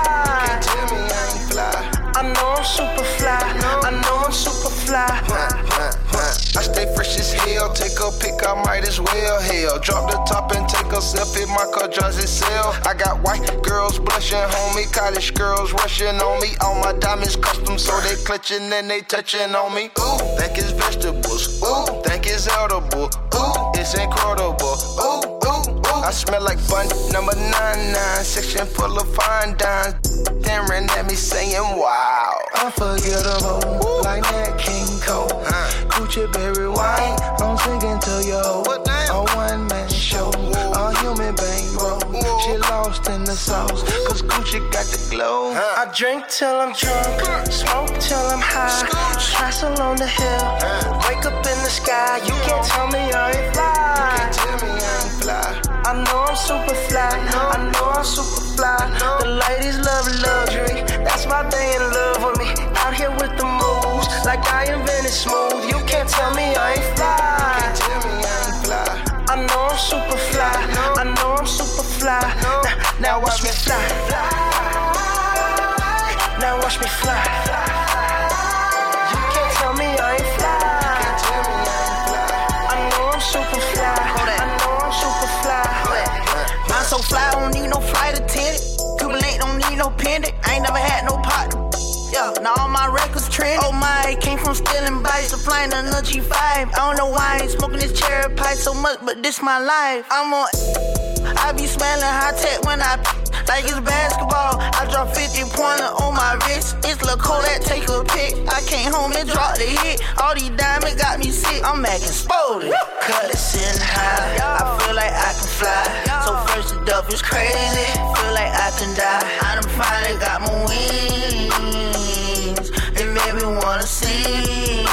Take a pic, I might as well. Hell, drop the top and take a selfie. My car drives itself. I got white girls blushing, homie. College girls rushing on me. All my diamonds custom, so they clutching and they touching on me. Ooh, think it's vegetables. Ooh, think it's edible. Ooh, it's incredible. Ooh, ooh, ooh. I smell like bun number nine nine. Section full of fine dimes. Staring at me saying, wow. Unforgettable, like that King Cole. Gucci berry wine, I'm singing to yo. A one man show, a human bankroll. She lost in the sauce, cause Gucci got the glow. I drink till I'm drunk, smoke till I'm high. Castle on the hill, wake up in the sky. You can't tell me I ain't fly. You can't tell me I ain't fly. I know I'm super fly, I know I'm super fly. The ladies love luxury, that's why they in love with me. Out here with the moves, like I invented smooth. You can't tell me I ain't fly. I know I'm super fly, I know I'm super fly. Now, now watch me fly. Now watch me fly. Fly, don't need no flight attendant. Cuban don't need no pendant. I ain't never had no partner. Yeah, now all my records trend. Oh my, came from stealing bikes to flying another G5. I don't know why I ain't smoking this cherry pie so much, but this my life. I'm on. I be smelling high tech when I. like it's basketball. I drop 50 pointer on my wrist. It's Lil' that take a pic. I came home and dropped the hit. All these diamonds got me sick. I'm acting spotted. Cut it sitting high. I feel like I can fly. So first the up is crazy. Feel like I can die. I done finally got my wings. It made me wanna sing.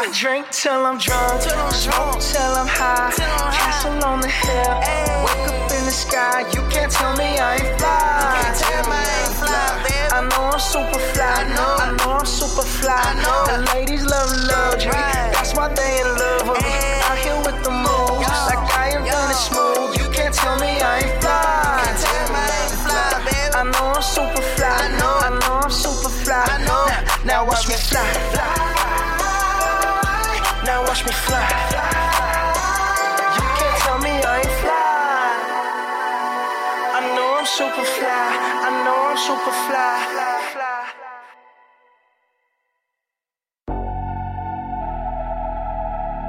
I drink till I'm drunk, till I'm smoke till I'm high, till I'm high. castle on the hill, the sky. You can't tell me I ain't fly. I know I'm super fly. I know I'm super fly. The ladies love love me. That's why they in love with me. Out here with the moves, like I am done and smooth. You can't tell me I ain't fly. I know I'm super fly. I know I'm super fly. Now, now watch me fly. Now watch me fly. You super fly. I know I'm super fly.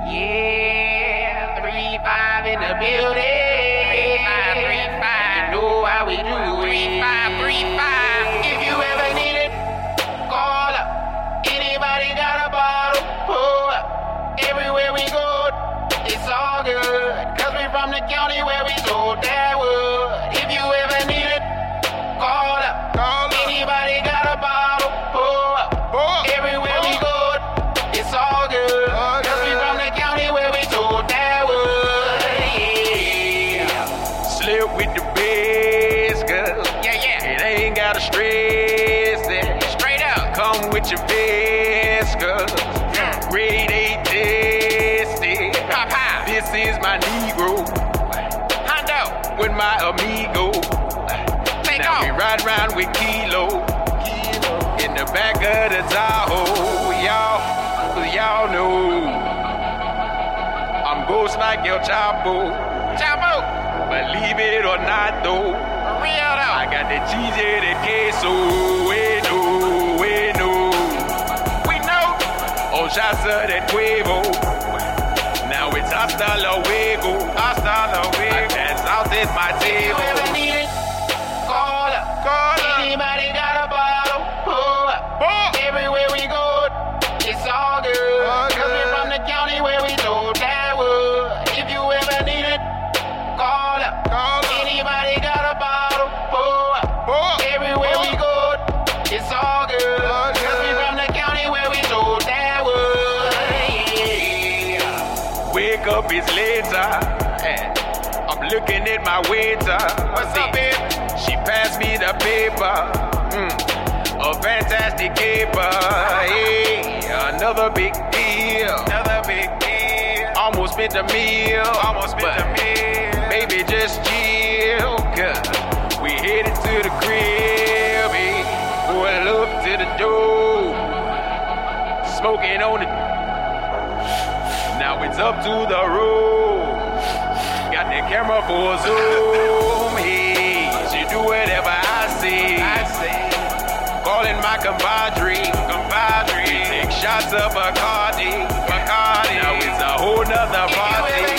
Yeah, three five in the building. Three five, three five. Know how we do it. Three five, three five. If you ever need it, call up. Anybody got a bottle? Pull up. Everywhere we go, it's all good. Cause we from the county where we sold that wood. If you ever need it, call up. Anybody got a bottle? Pull up. Everywhere we go, it's all good. Cause we from the county where we sold that wood. Yeah. Slip with the best, girl. Yeah, yeah. It ain't gotta stress it. Straight. Come with your best, girl. Grade A tested. This is my Negro. With my amigo. Take now off. we ride around with Kilo. In the back of the Tahoe. Y'all, y'all know. I'm ghost like El Chapo. Chapo. Believe it or not, though. Real though. I got the cheese and the queso. We know, we know. We know. On shots of that Cuervo. Now it's hasta luego. Hasta luego. Sauce is my If at my waiter. What's up, babe? She passed me the paper. Mm, a fantastic caper. Hey, another big deal. Another big deal. Almost spent a meal. Almost spent a meal. Baby, just chill. Cause we headed to the crib. Hey, pull up to the door. Smoking on the. Now it's up to the road. Camera for zoom. Hey, she do whatever I say. I say. Calling my compadre. Compadre. Take shots of Bacardi. Bacardi. Now it's a whole nother If you ever party.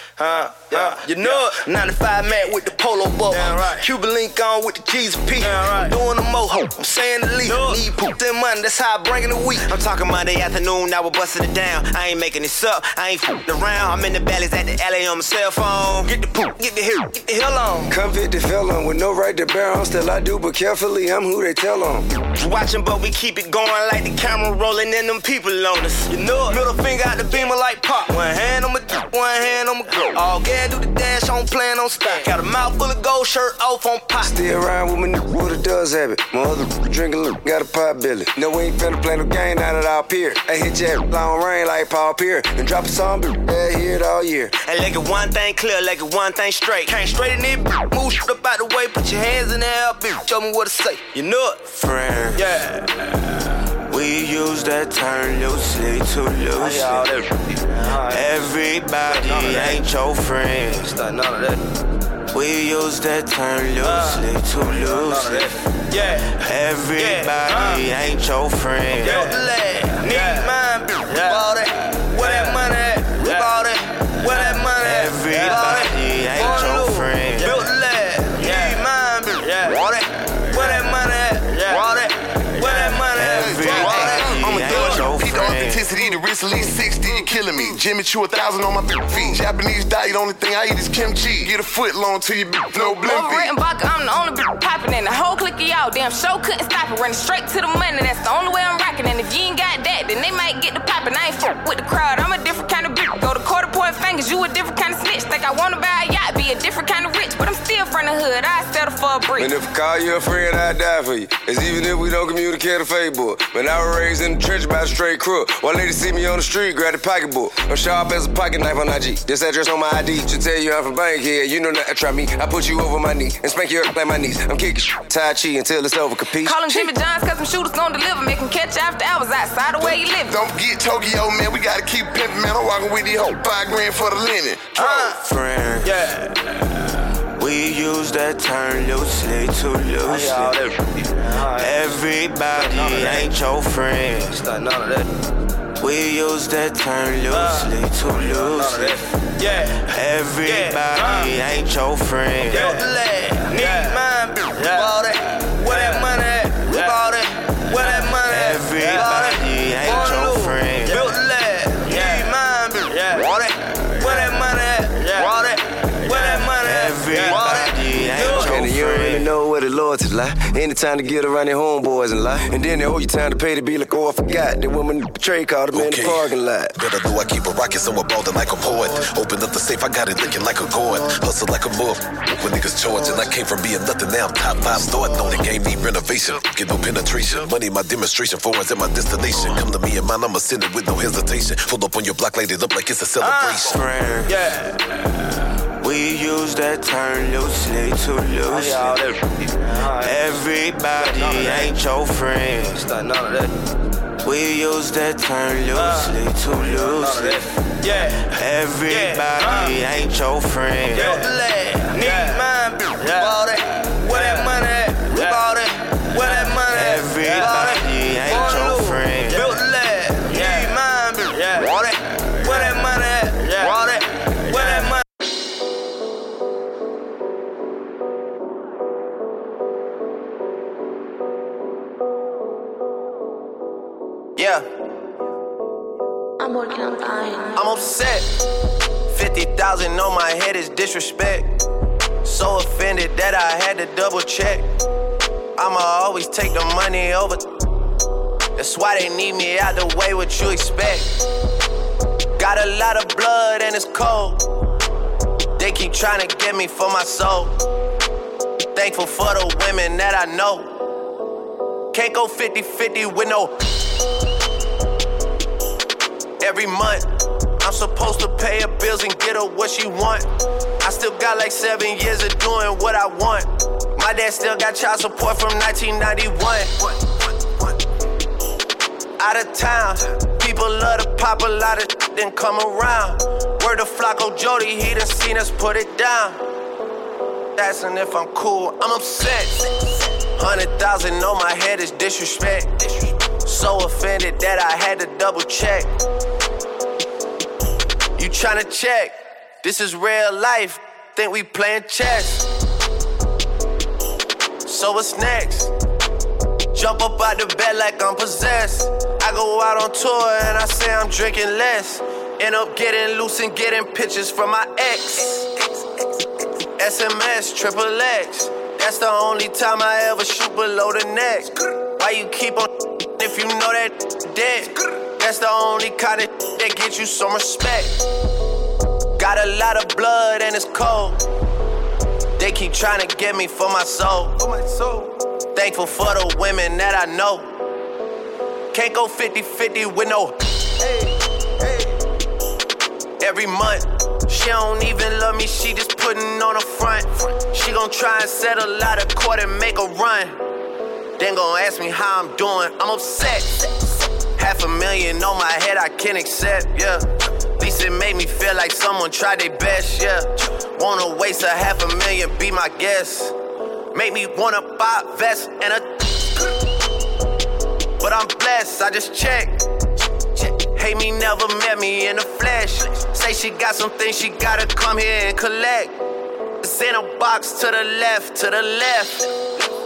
uh, yeah, uh. You know it. 95 Mac with the polo buck. Cuban link on with the cheese P. I'm doing the moho. I'm saying the least. Need poop and money. That's how I bring in the week. I'm talking Monday afternoon, now we're busting it down. I ain't making this up, I ain't fooling around. I'm in the valleys at the alley on my cell phone. Get the poop, get the hill, get the hell on. Convicted felon with no right to bear arms, still I do, but carefully I'm who they tell on. Watching, but we keep it going like the camera rolling and them people on us. You know it. Middle finger out the beamer like pop. One hand on my one hand on my girl. All gas, do the dash, on plan on stop. Got a mouth full of gold, shirt off on pop. Still around with nigga with a does have it. My other drinking look, got a pot belly. No, we ain't finna play no game now that I'll peer. I hit you long rain like Paul Pierre. And drop a song, but yeah, hear it all year. And like it one thing clear, like it one thing straight. Can't straighten it, move shit up out the way, put your hands in the air, bitch. Show me what to say. You know it. Friend. Yeah. We use that term loosely, too loosely. Everybody ain't your friend. We use that term loosely, too loosely. Yeah. Everybody ain't your friend. Need mine. Bought it. Where that money at? Bought it. Where that money at? Everybody ain't your the at least 60, you killing me. Jimmy Choo, a thousand on my feet. Japanese diet, only thing I eat is kimchi. Get a foot long to your bitch, no blimpy. Rittenbach, I'm the only bitch popping in the whole clique of y'all. Damn show couldn't stop it. Running straight to the money, that's the only way I'm rocking. And if you ain't got that, then they might get the poppin'. I ain't fuck with the crowd. I'm a different kind of bitch. Go to quarter point fingers, you a different kind of snitch. Think I wanna buy a yacht, be a different kind of rich, but I'm still from the hood. I settle for a brick. And if I call you a friend, I die for you. It's even if we don't communicate a Facebook. But I was raised in the trench by a straight crook. One lady see me on the street, grab the pocketbook. I'm sharp as a pocket knife on IG. This address on my ID should tell you I'm from Bankhead. You know not to try me. I put you over my knee and spank you up like my niece. I'm kicking shit, Tai Chi until it's over, capiche? Call him Jimmy Johns, cause some shooters gon' deliver. Make him catch after hours outside of where you live. Don't get Tokyo, man. We gotta keep pimping, man. I'm walking with these hoes. Five grand for the linen. Uh, Friend. Yeah. We use that term loosely, too loosely. Everybody ain't your friend. We use uh, that term loosely, too loosely. Yeah. Everybody uh. ain't your friend. Need mine, bitch. Bought it. Where that money at? We bought it. Where that money at? Everybody loyalty lie. Anytime to get around their homeboys and lie. And then they owe you time to pay to be like, oh, I forgot. That woman betrayed called him in the parking lot. Better know I keep a rocket somewhere balding like a poet. Open up the safe, I got it licking like a gourd. Hustle like a move. When niggas charging, I came from being nothing, now I'm top five starting on the game, need renovation. Get no penetration. Money, my demonstration. Foreigns at my destination. Come to me and mine, I'ma send it with no hesitation. Pull up on your block, light it up like it's a ah, celebration. Friend. Yeah. We use that term loosely, too loosely. Everybody ain't your friend. We use that term uh, loosely, too loosely. Yeah. Everybody uh. ain't your friend. Need mine. Bought it. Where that money at? Bought it. Where that money at? Everybody Yeah. I'm working on dying. I'm upset. 50,000 on my head is disrespect. So offended that I had to double check. I'ma always take the money over. That's why they need me out the way, what you expect. Got a lot of blood and it's cold. They keep trying to get me for my soul. Thankful for the women that I know. Can't go 50 50 with no. Every month, I'm supposed to pay her bills and get her what she want. I still got like seven years of doing what I want. My dad still got child support from 1991. Out of town, people love to pop a lot of then come around. Word to Flacko Jodye, he done seen us put it down. Asking if I'm cool, I'm upset. Hundred thousand on my head is disrespect. So offended that I had to double check. Tryna check? This is real life. Think we playing chess. So what's next? Jump up out the bed like I'm possessed. I go out on tour and I say I'm drinking less. End up getting loose and getting pictures from my ex. SMS, triple X. That's the only time I ever shoot below the neck. Why you keep on if you know that dead? That's the only kind of that gets you some respect. Got a lot of blood and it's cold. They keep trying to get me for my soul. For my soul. Thankful for the women that I know. Can't go 50 50 with no. Hey, hey. Every month, she don't even love me, she just putting on a front. She gon' try and settle out of court and make a run. Then gon' ask me how I'm doing, I'm upset. Half a million on my head, I can't accept, yeah. At least it made me feel like someone tried their best, yeah. Wanna waste a half a million, be my guest. Make me wanna buy a vest and a. But I'm blessed, I just checked. Hate me, never met me in the flesh. Say she got some things she gotta come here and collect. It's in a box to the left, to the left.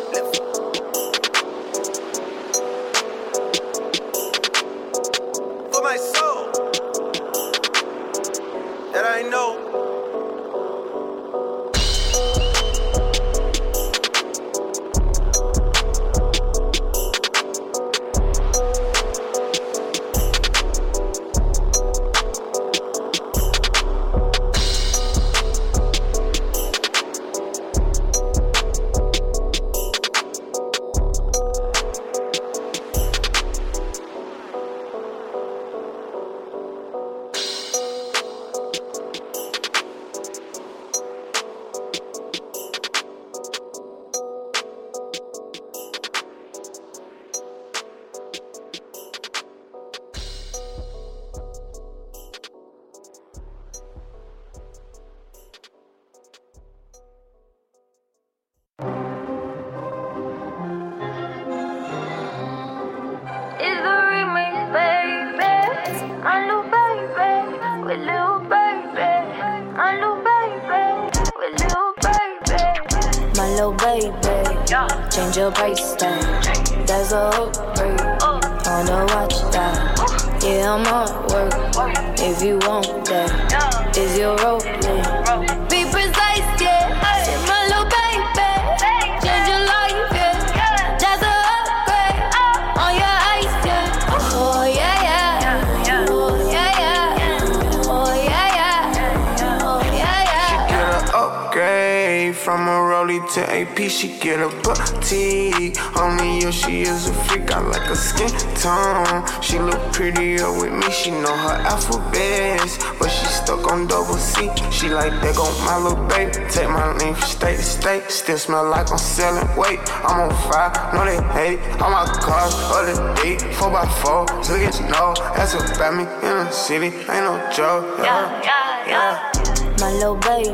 She like they on my little baby. Take my name from state to state. Still smell like I'm selling weight. I'm on fire, no they hate. All my cars, other day, four by four. So get to know. That's about me in the city. Ain't no joke. Yeah, yeah, yeah. My little baby,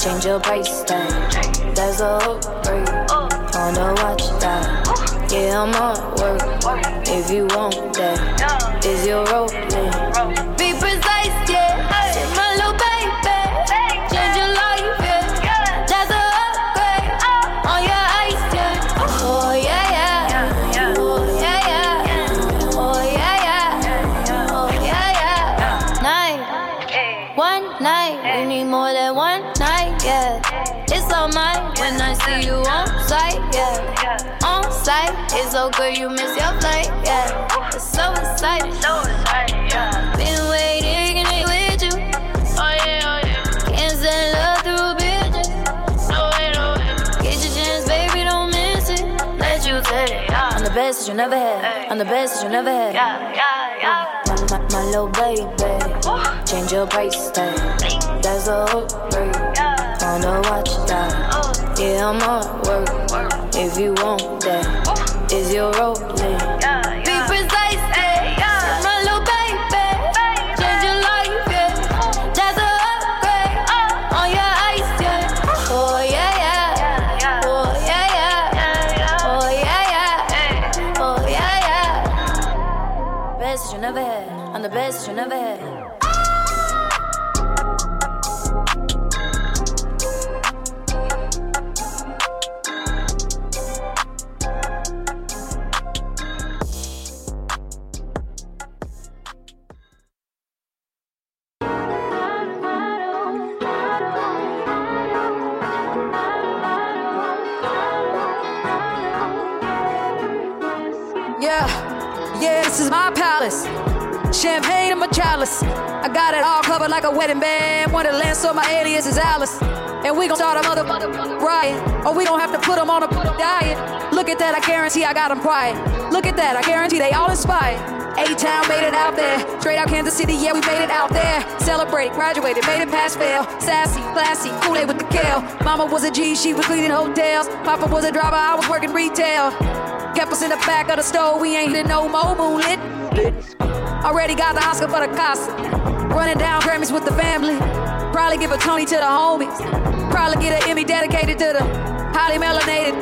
change your price tag. That's a upgrade. Oh. On the watch that. Yeah, I'm on work. If you want that, is your role? Site, it's so good you miss your flight, yeah. It's so excited, so excited, yeah. Been waiting with you, oh yeah, oh yeah. Can't send love through bitches, no way, no way. Get your chance, baby, don't miss it. Let you take it, yeah. I'm the best that you never had. I'm the best that you never had. Yeah, yeah, yeah. My, my, my little baby, change your price tag. That's a upgrade. On the watch that. Oh. Yeah, I'm on work. If you want that, is your role? Chalice. I got it all covered like a wedding band. Wonderland, so my alias is Alice. And we gon' start a mother, mother, riot. Or we gon' have to put them on a diet. Look at that, I guarantee I got them quiet. Look at that, I guarantee they all inspired. A-Town made it out there. Straight out Kansas City, yeah, we made it out there. Celebrated, graduated, made it past fail. Sassy, classy, Kool-Aid with the kale. Mama was a G, she was cleaning hotels. Papa was a driver, I was working retail. Kept us in the back of the store, we ain't in no more moonlit. Already got the Oscar for the casa. Running down Grammys with the family. Probably give a Tony to the homies. Probably get an Emmy dedicated to the highly melanated.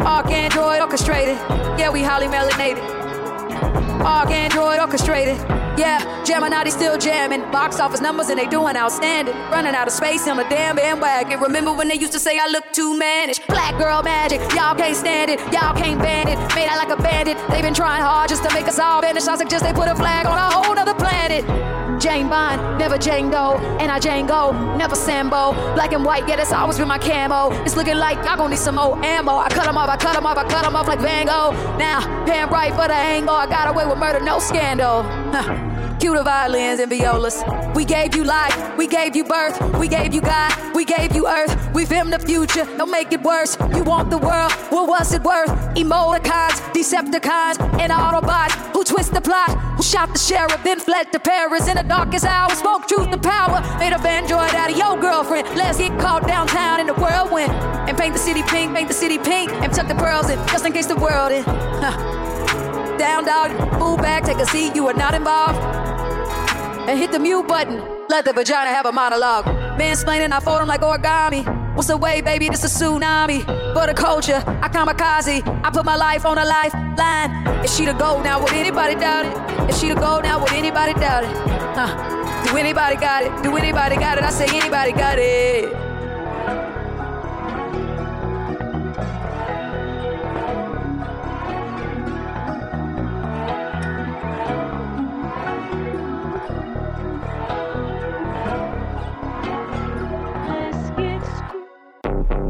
ArchAndroid orchestrated. Yeah, we highly melanated. ArchAndroid orchestrated. Yeah, Gemini still jamming. Box office numbers and they doing outstanding. Running out of space on a damn bandwagon. Remember when they used to say I look too mannish? Black girl magic, y'all can't stand it. Y'all can't band it. Made out like a bandit. They've been trying hard just to make us all vanish. I suggest they put a flag on a whole other planet. Jane Bond, never Doe. And I Django, never Sambo. Black and white, yeah, that's always been my camo. It's looking like y'all gon' need some more ammo. I cut off, I cut off, I cut off like Van Gogh. Now, paying right for the angle. I got away with murder, no scandal. Huh. Cue the violins and violas. We gave you life, we gave you birth, we gave you God, we gave you earth. We filmed the future, don't make it worse. You want the world, well, what's it worth? Emoticons, Decepticons, and Autobots who twist the plot, who shot the sheriff, then fled to Paris in the darkest hour. Spoke truth to power, made a android out of your girlfriend. Let's get caught downtown in the whirlwind and paint the city pink, paint the city pink, and tuck the pearls in just in case the world in. Down, dog, move back, take a seat, you are not involved and hit the mute button. Let the vagina have a monologue. Mansplaining, I fold them like origami. What's the way, baby? This a tsunami. For the culture, I kamikaze. I put my life on a lifeline. Is she the gold now? Would anybody doubt it? Is she the gold now? Would anybody doubt it? Huh? Do anybody got it? Do anybody got it? I say anybody got it.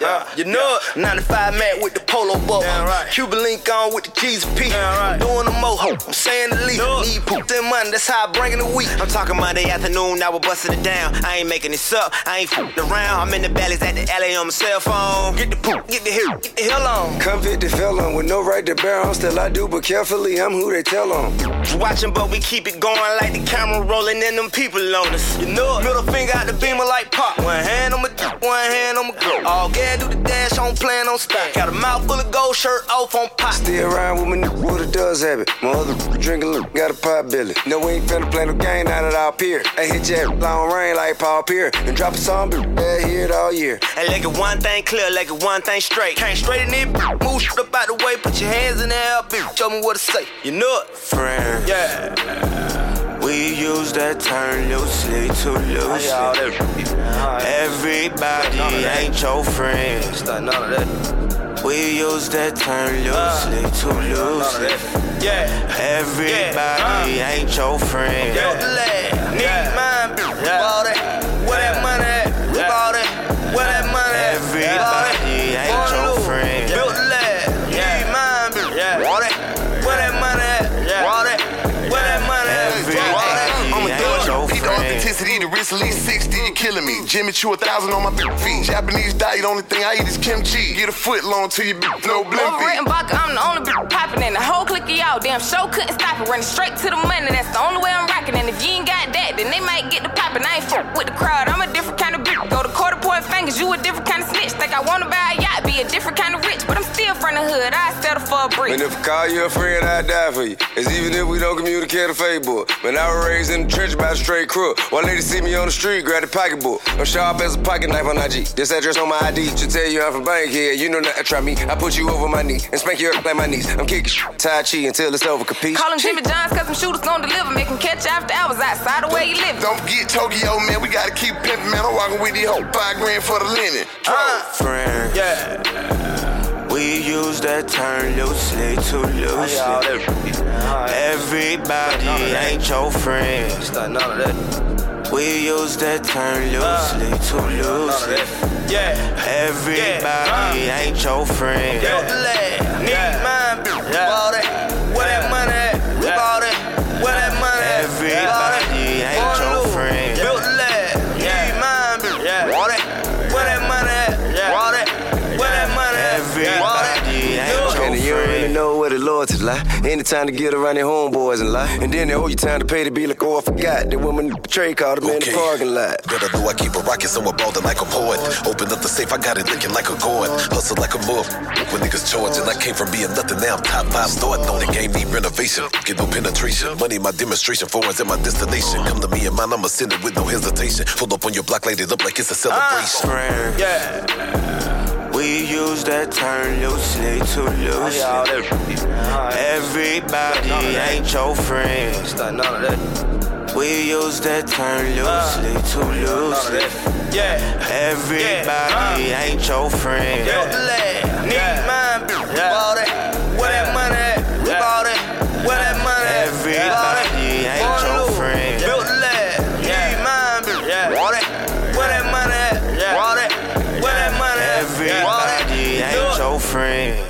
Yeah, you know it. 95 Mac with the polo buff. right. Cuban link on with the G's P. right. I'm doing the moho. I'm saying the least. Need poop that money, that's how I bring in the week. I'm talking Monday afternoon, now we're busting it down. I ain't making this up, I ain't fooling around. I'm in the valleys at the alley on my cell phone. Get the poop, get the hill, get the hill on. Convicted felon with no right to bear on. Still I do, but carefully I'm who they tell on. Watching, but we keep it going like the camera rolling and them people on us. You know it. Middle finger out the beamer like pop. One hand on my one hand on my girl. All gas do the dash, on plan on stop. Got a mouth full of gold, shirt off on pop. Still around with me, nigga with a does have it. My other drinking look got a pot belly. No, we ain't finna play no game now that I'll peer. I hit you long rain like Paul Pierre. And drop a song, but yeah, hear it all year. And like it one thing clear, like it one thing straight. Can't straighten it, move shit up out the way, put your hands in the air, bitch. Show me what to say. You know it. Friend. Yeah. We use that term loosely, too loosely. Everybody ain't your friend. None of that. We use uh, that term loosely, too loosely. Yeah. Everybody uh. ain't your friend. Need mine. Ball that. Where that money at? Ball that. Where that money at? Everybody ain't your the at least 60, you killing me. Jimmy Choo a thousand on my feet. Japanese diet, only thing I eat is kimchi. Get a foot long to your bitch, no blimpy. I'm the only bitch popping in the whole clique of y'all. Damn show couldn't stop it. Running straight to the money, that's the only way I'm rocking. And if you ain't got that, then they might get the poppin'. I ain't fuck with the crowd. I'm a different kind of bitch. Go to quarter point fingers, you a different kind of snitch. Think I wanna buy a yacht, be a different kind of rich, but I'm still from the hood. I settle for a brick. And if I call you a friend, I die for you. It's even if we don't communicate on Facebook. But I was raised in the trench by a straight crook. One lady see me on the street, grab the pocketbook. I'm sharp as a pocket knife on IG. This address on my ID should tell you I'm from Bankhead. You know not to try me. I put you over my knee and spank you up like my knees. I'm kicking shit, Tai Chi until it's over, capiche? Call him Jimmy Johns, cause them shooters gon' deliver. Make him catch after hours outside of way you live. Don't forget Tokyo, man. We gotta keep pimping, man. I'm walking with these hoes. Five grand for the linen. Uh, Friend. yeah. We use that term loosely, too loosely. Everybody ain't your friend. We use uh, that term loosely, too loosely. Yeah. Everybody uh. ain't your friend. Need mine, bought it. Where that money at? Bought it. Where that money at? Everybody know where loyalty lie. Anytime to get around your homeboys and lie. And then they owe you time to pay to be like, oh, I forgot. The woman betrayed called him in the parking lot. Better know I keep a rocket somewhere balding like a poet. Open up the safe, I got it looking like a gourd. Hustle like a move. When niggas charging, I came from being nothing, now I'm top five starting on the game, need renovation. Get no penetration. Money, my demonstration. Foreigns at my destination. Come to me and mine, I'ma send it with no hesitation. Pull up on your block, light it up like it's a celebration. Ah, yeah. We use that term loosely, too loosely. Everybody ain't your friend. We use that term loosely, too loosely. Yeah. Everybody ain't your friend. Need mine, bought it. Where that money friend.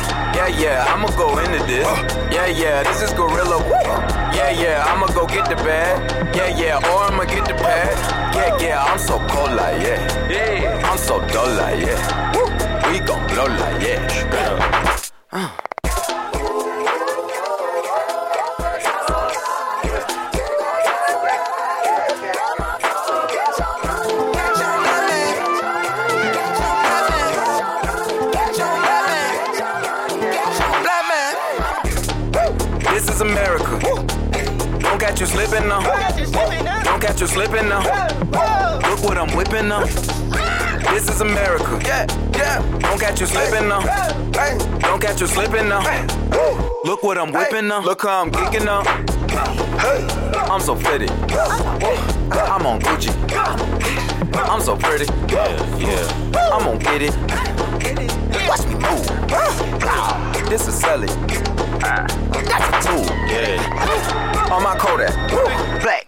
Yeah, yeah, I'ma go into this. Yeah, yeah, this is Gorilla. Yeah, yeah, I'ma go get the bag. Yeah, yeah, or I'ma get the pad. Yeah, yeah, I'm so cold like yeah. Yeah, I'm so dull like yeah. We gon' blow like yeah. Slipping now. Look what I'm whipping now. This is America. Yeah, yeah. Don't catch you slipping now. Don't catch you slipping now. Look what I'm whipping now. Look how I'm geeking now. I'm so pretty. I'm on Gucci. I'm so pretty. Yeah, yeah. I'm gonna get it. Watch me move. This is Sally. That's a tool. Yeah. On my Kodak. Black.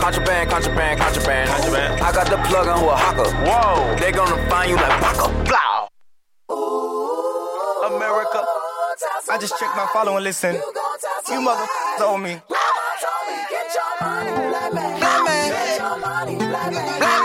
Contraband, contraband, contraband. Contraband. I got the plug on Oaxaca. Whoa. They gonna find you like Baka. Blow. America. I just checked my follow and listen. You motherfuckers owe me. Black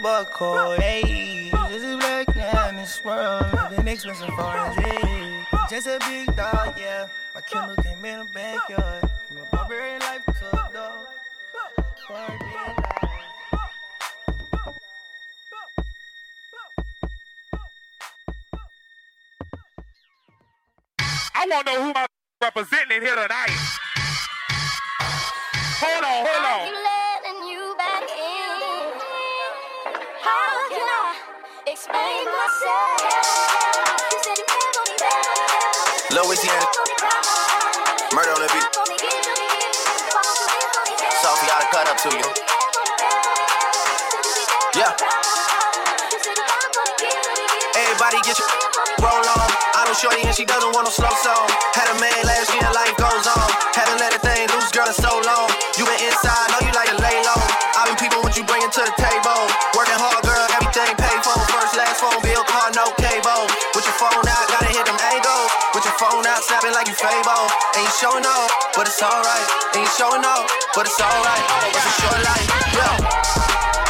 just a black this world. You just a buck Hey, you just a black man in this this world, living expensive foreign dream. Just a big dog, yeah. My Kindle came in the backyard. From a barbarian life to a dog. Barbarian life. I want to know who my representing here tonight. Hold on, hold on. Louisiana. Murder on the beat. Sophie gotta cut up to you. Yeah. Everybody get your roll on. I know Shorty and she doesn't want no slow song. Had a man last year, life goes on. Haven't let a thing loose, girl, in so long. You been inside, know you like to lay low. I've been people what you bringing to the table. Working hard, you Ain't showing up, but it's alright. Ain't showing up, but it's alright. It's a short life, yeah.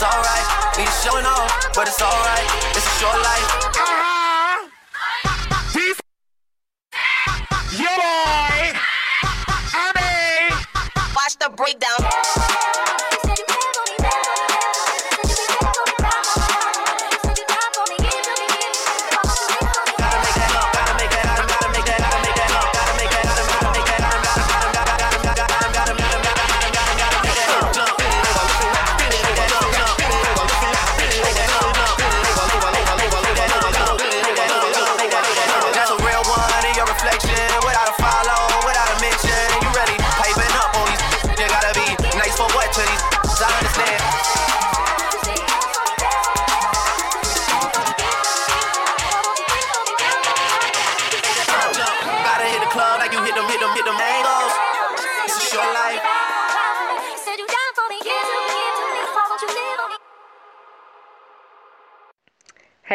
it's alright. Ain't showing off, but it's alright. It's a short life. Yo, boy. I. Watch the breakdown.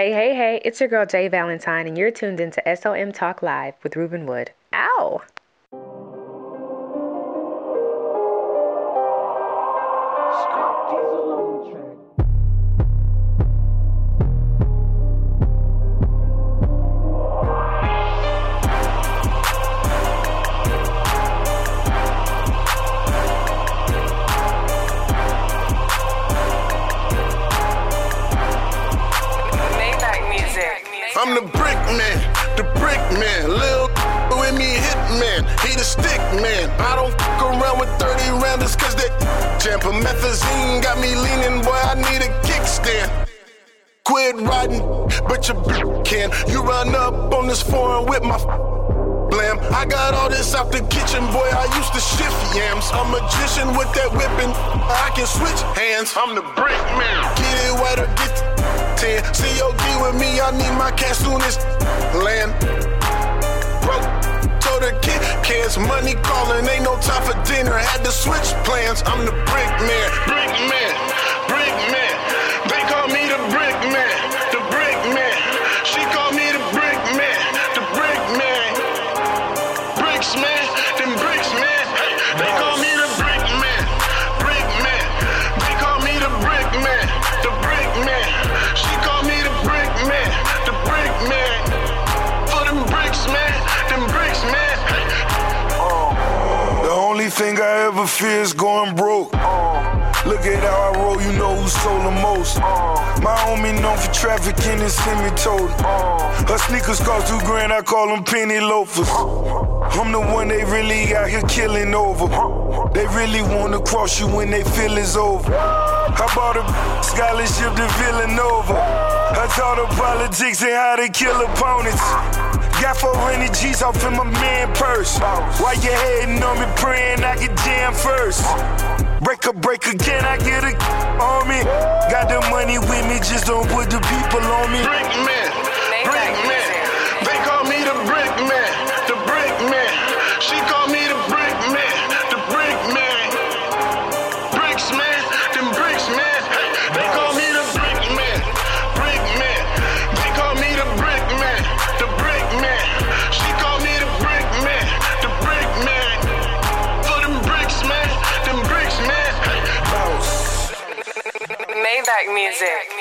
Hey, hey, hey, it's your girl Jay Valentine, and you're tuned into SOM Talk Live with Ruben Wood. Ow! I'm the brick man, the brick man. Lil with me hit man, he the stick man. I don't fuck around with 30 rounders cause that jam promethazine got me leaning, boy, I need a kickstand. Quit riding, but your bitch can. You run up on this foreign with my blam. I got all this out the kitchen, boy. I used to shift yams. I'm a magician with that whipping. I can switch hands. I'm the brick man. Get it white or get 10. COD with me, I need my cash soon as land. Broke. Told the kid, cans, money calling, ain't no time for dinner. Had to switch plans. I'm the brick man. Brick man. Brick man. They call me the brick man. Only thing I ever fear is going broke. Uh, look at how I roll, you know who sold the most. Uh, my homie known for trafficking and semi-told. Uh, her sneakers cost two grand, I call them penny loafers. I'm the one they really out here killing over. They really wanna cross you when they feel it's over. I bought a scholarship to Villanova. I taught her politics and how to kill opponents. Got 400 G's off in my man purse. Why you hating on me, praying I get jam first? Break a break again, I get a on me. Got the money with me, just don't put the people on me. Brick man, Maybach music.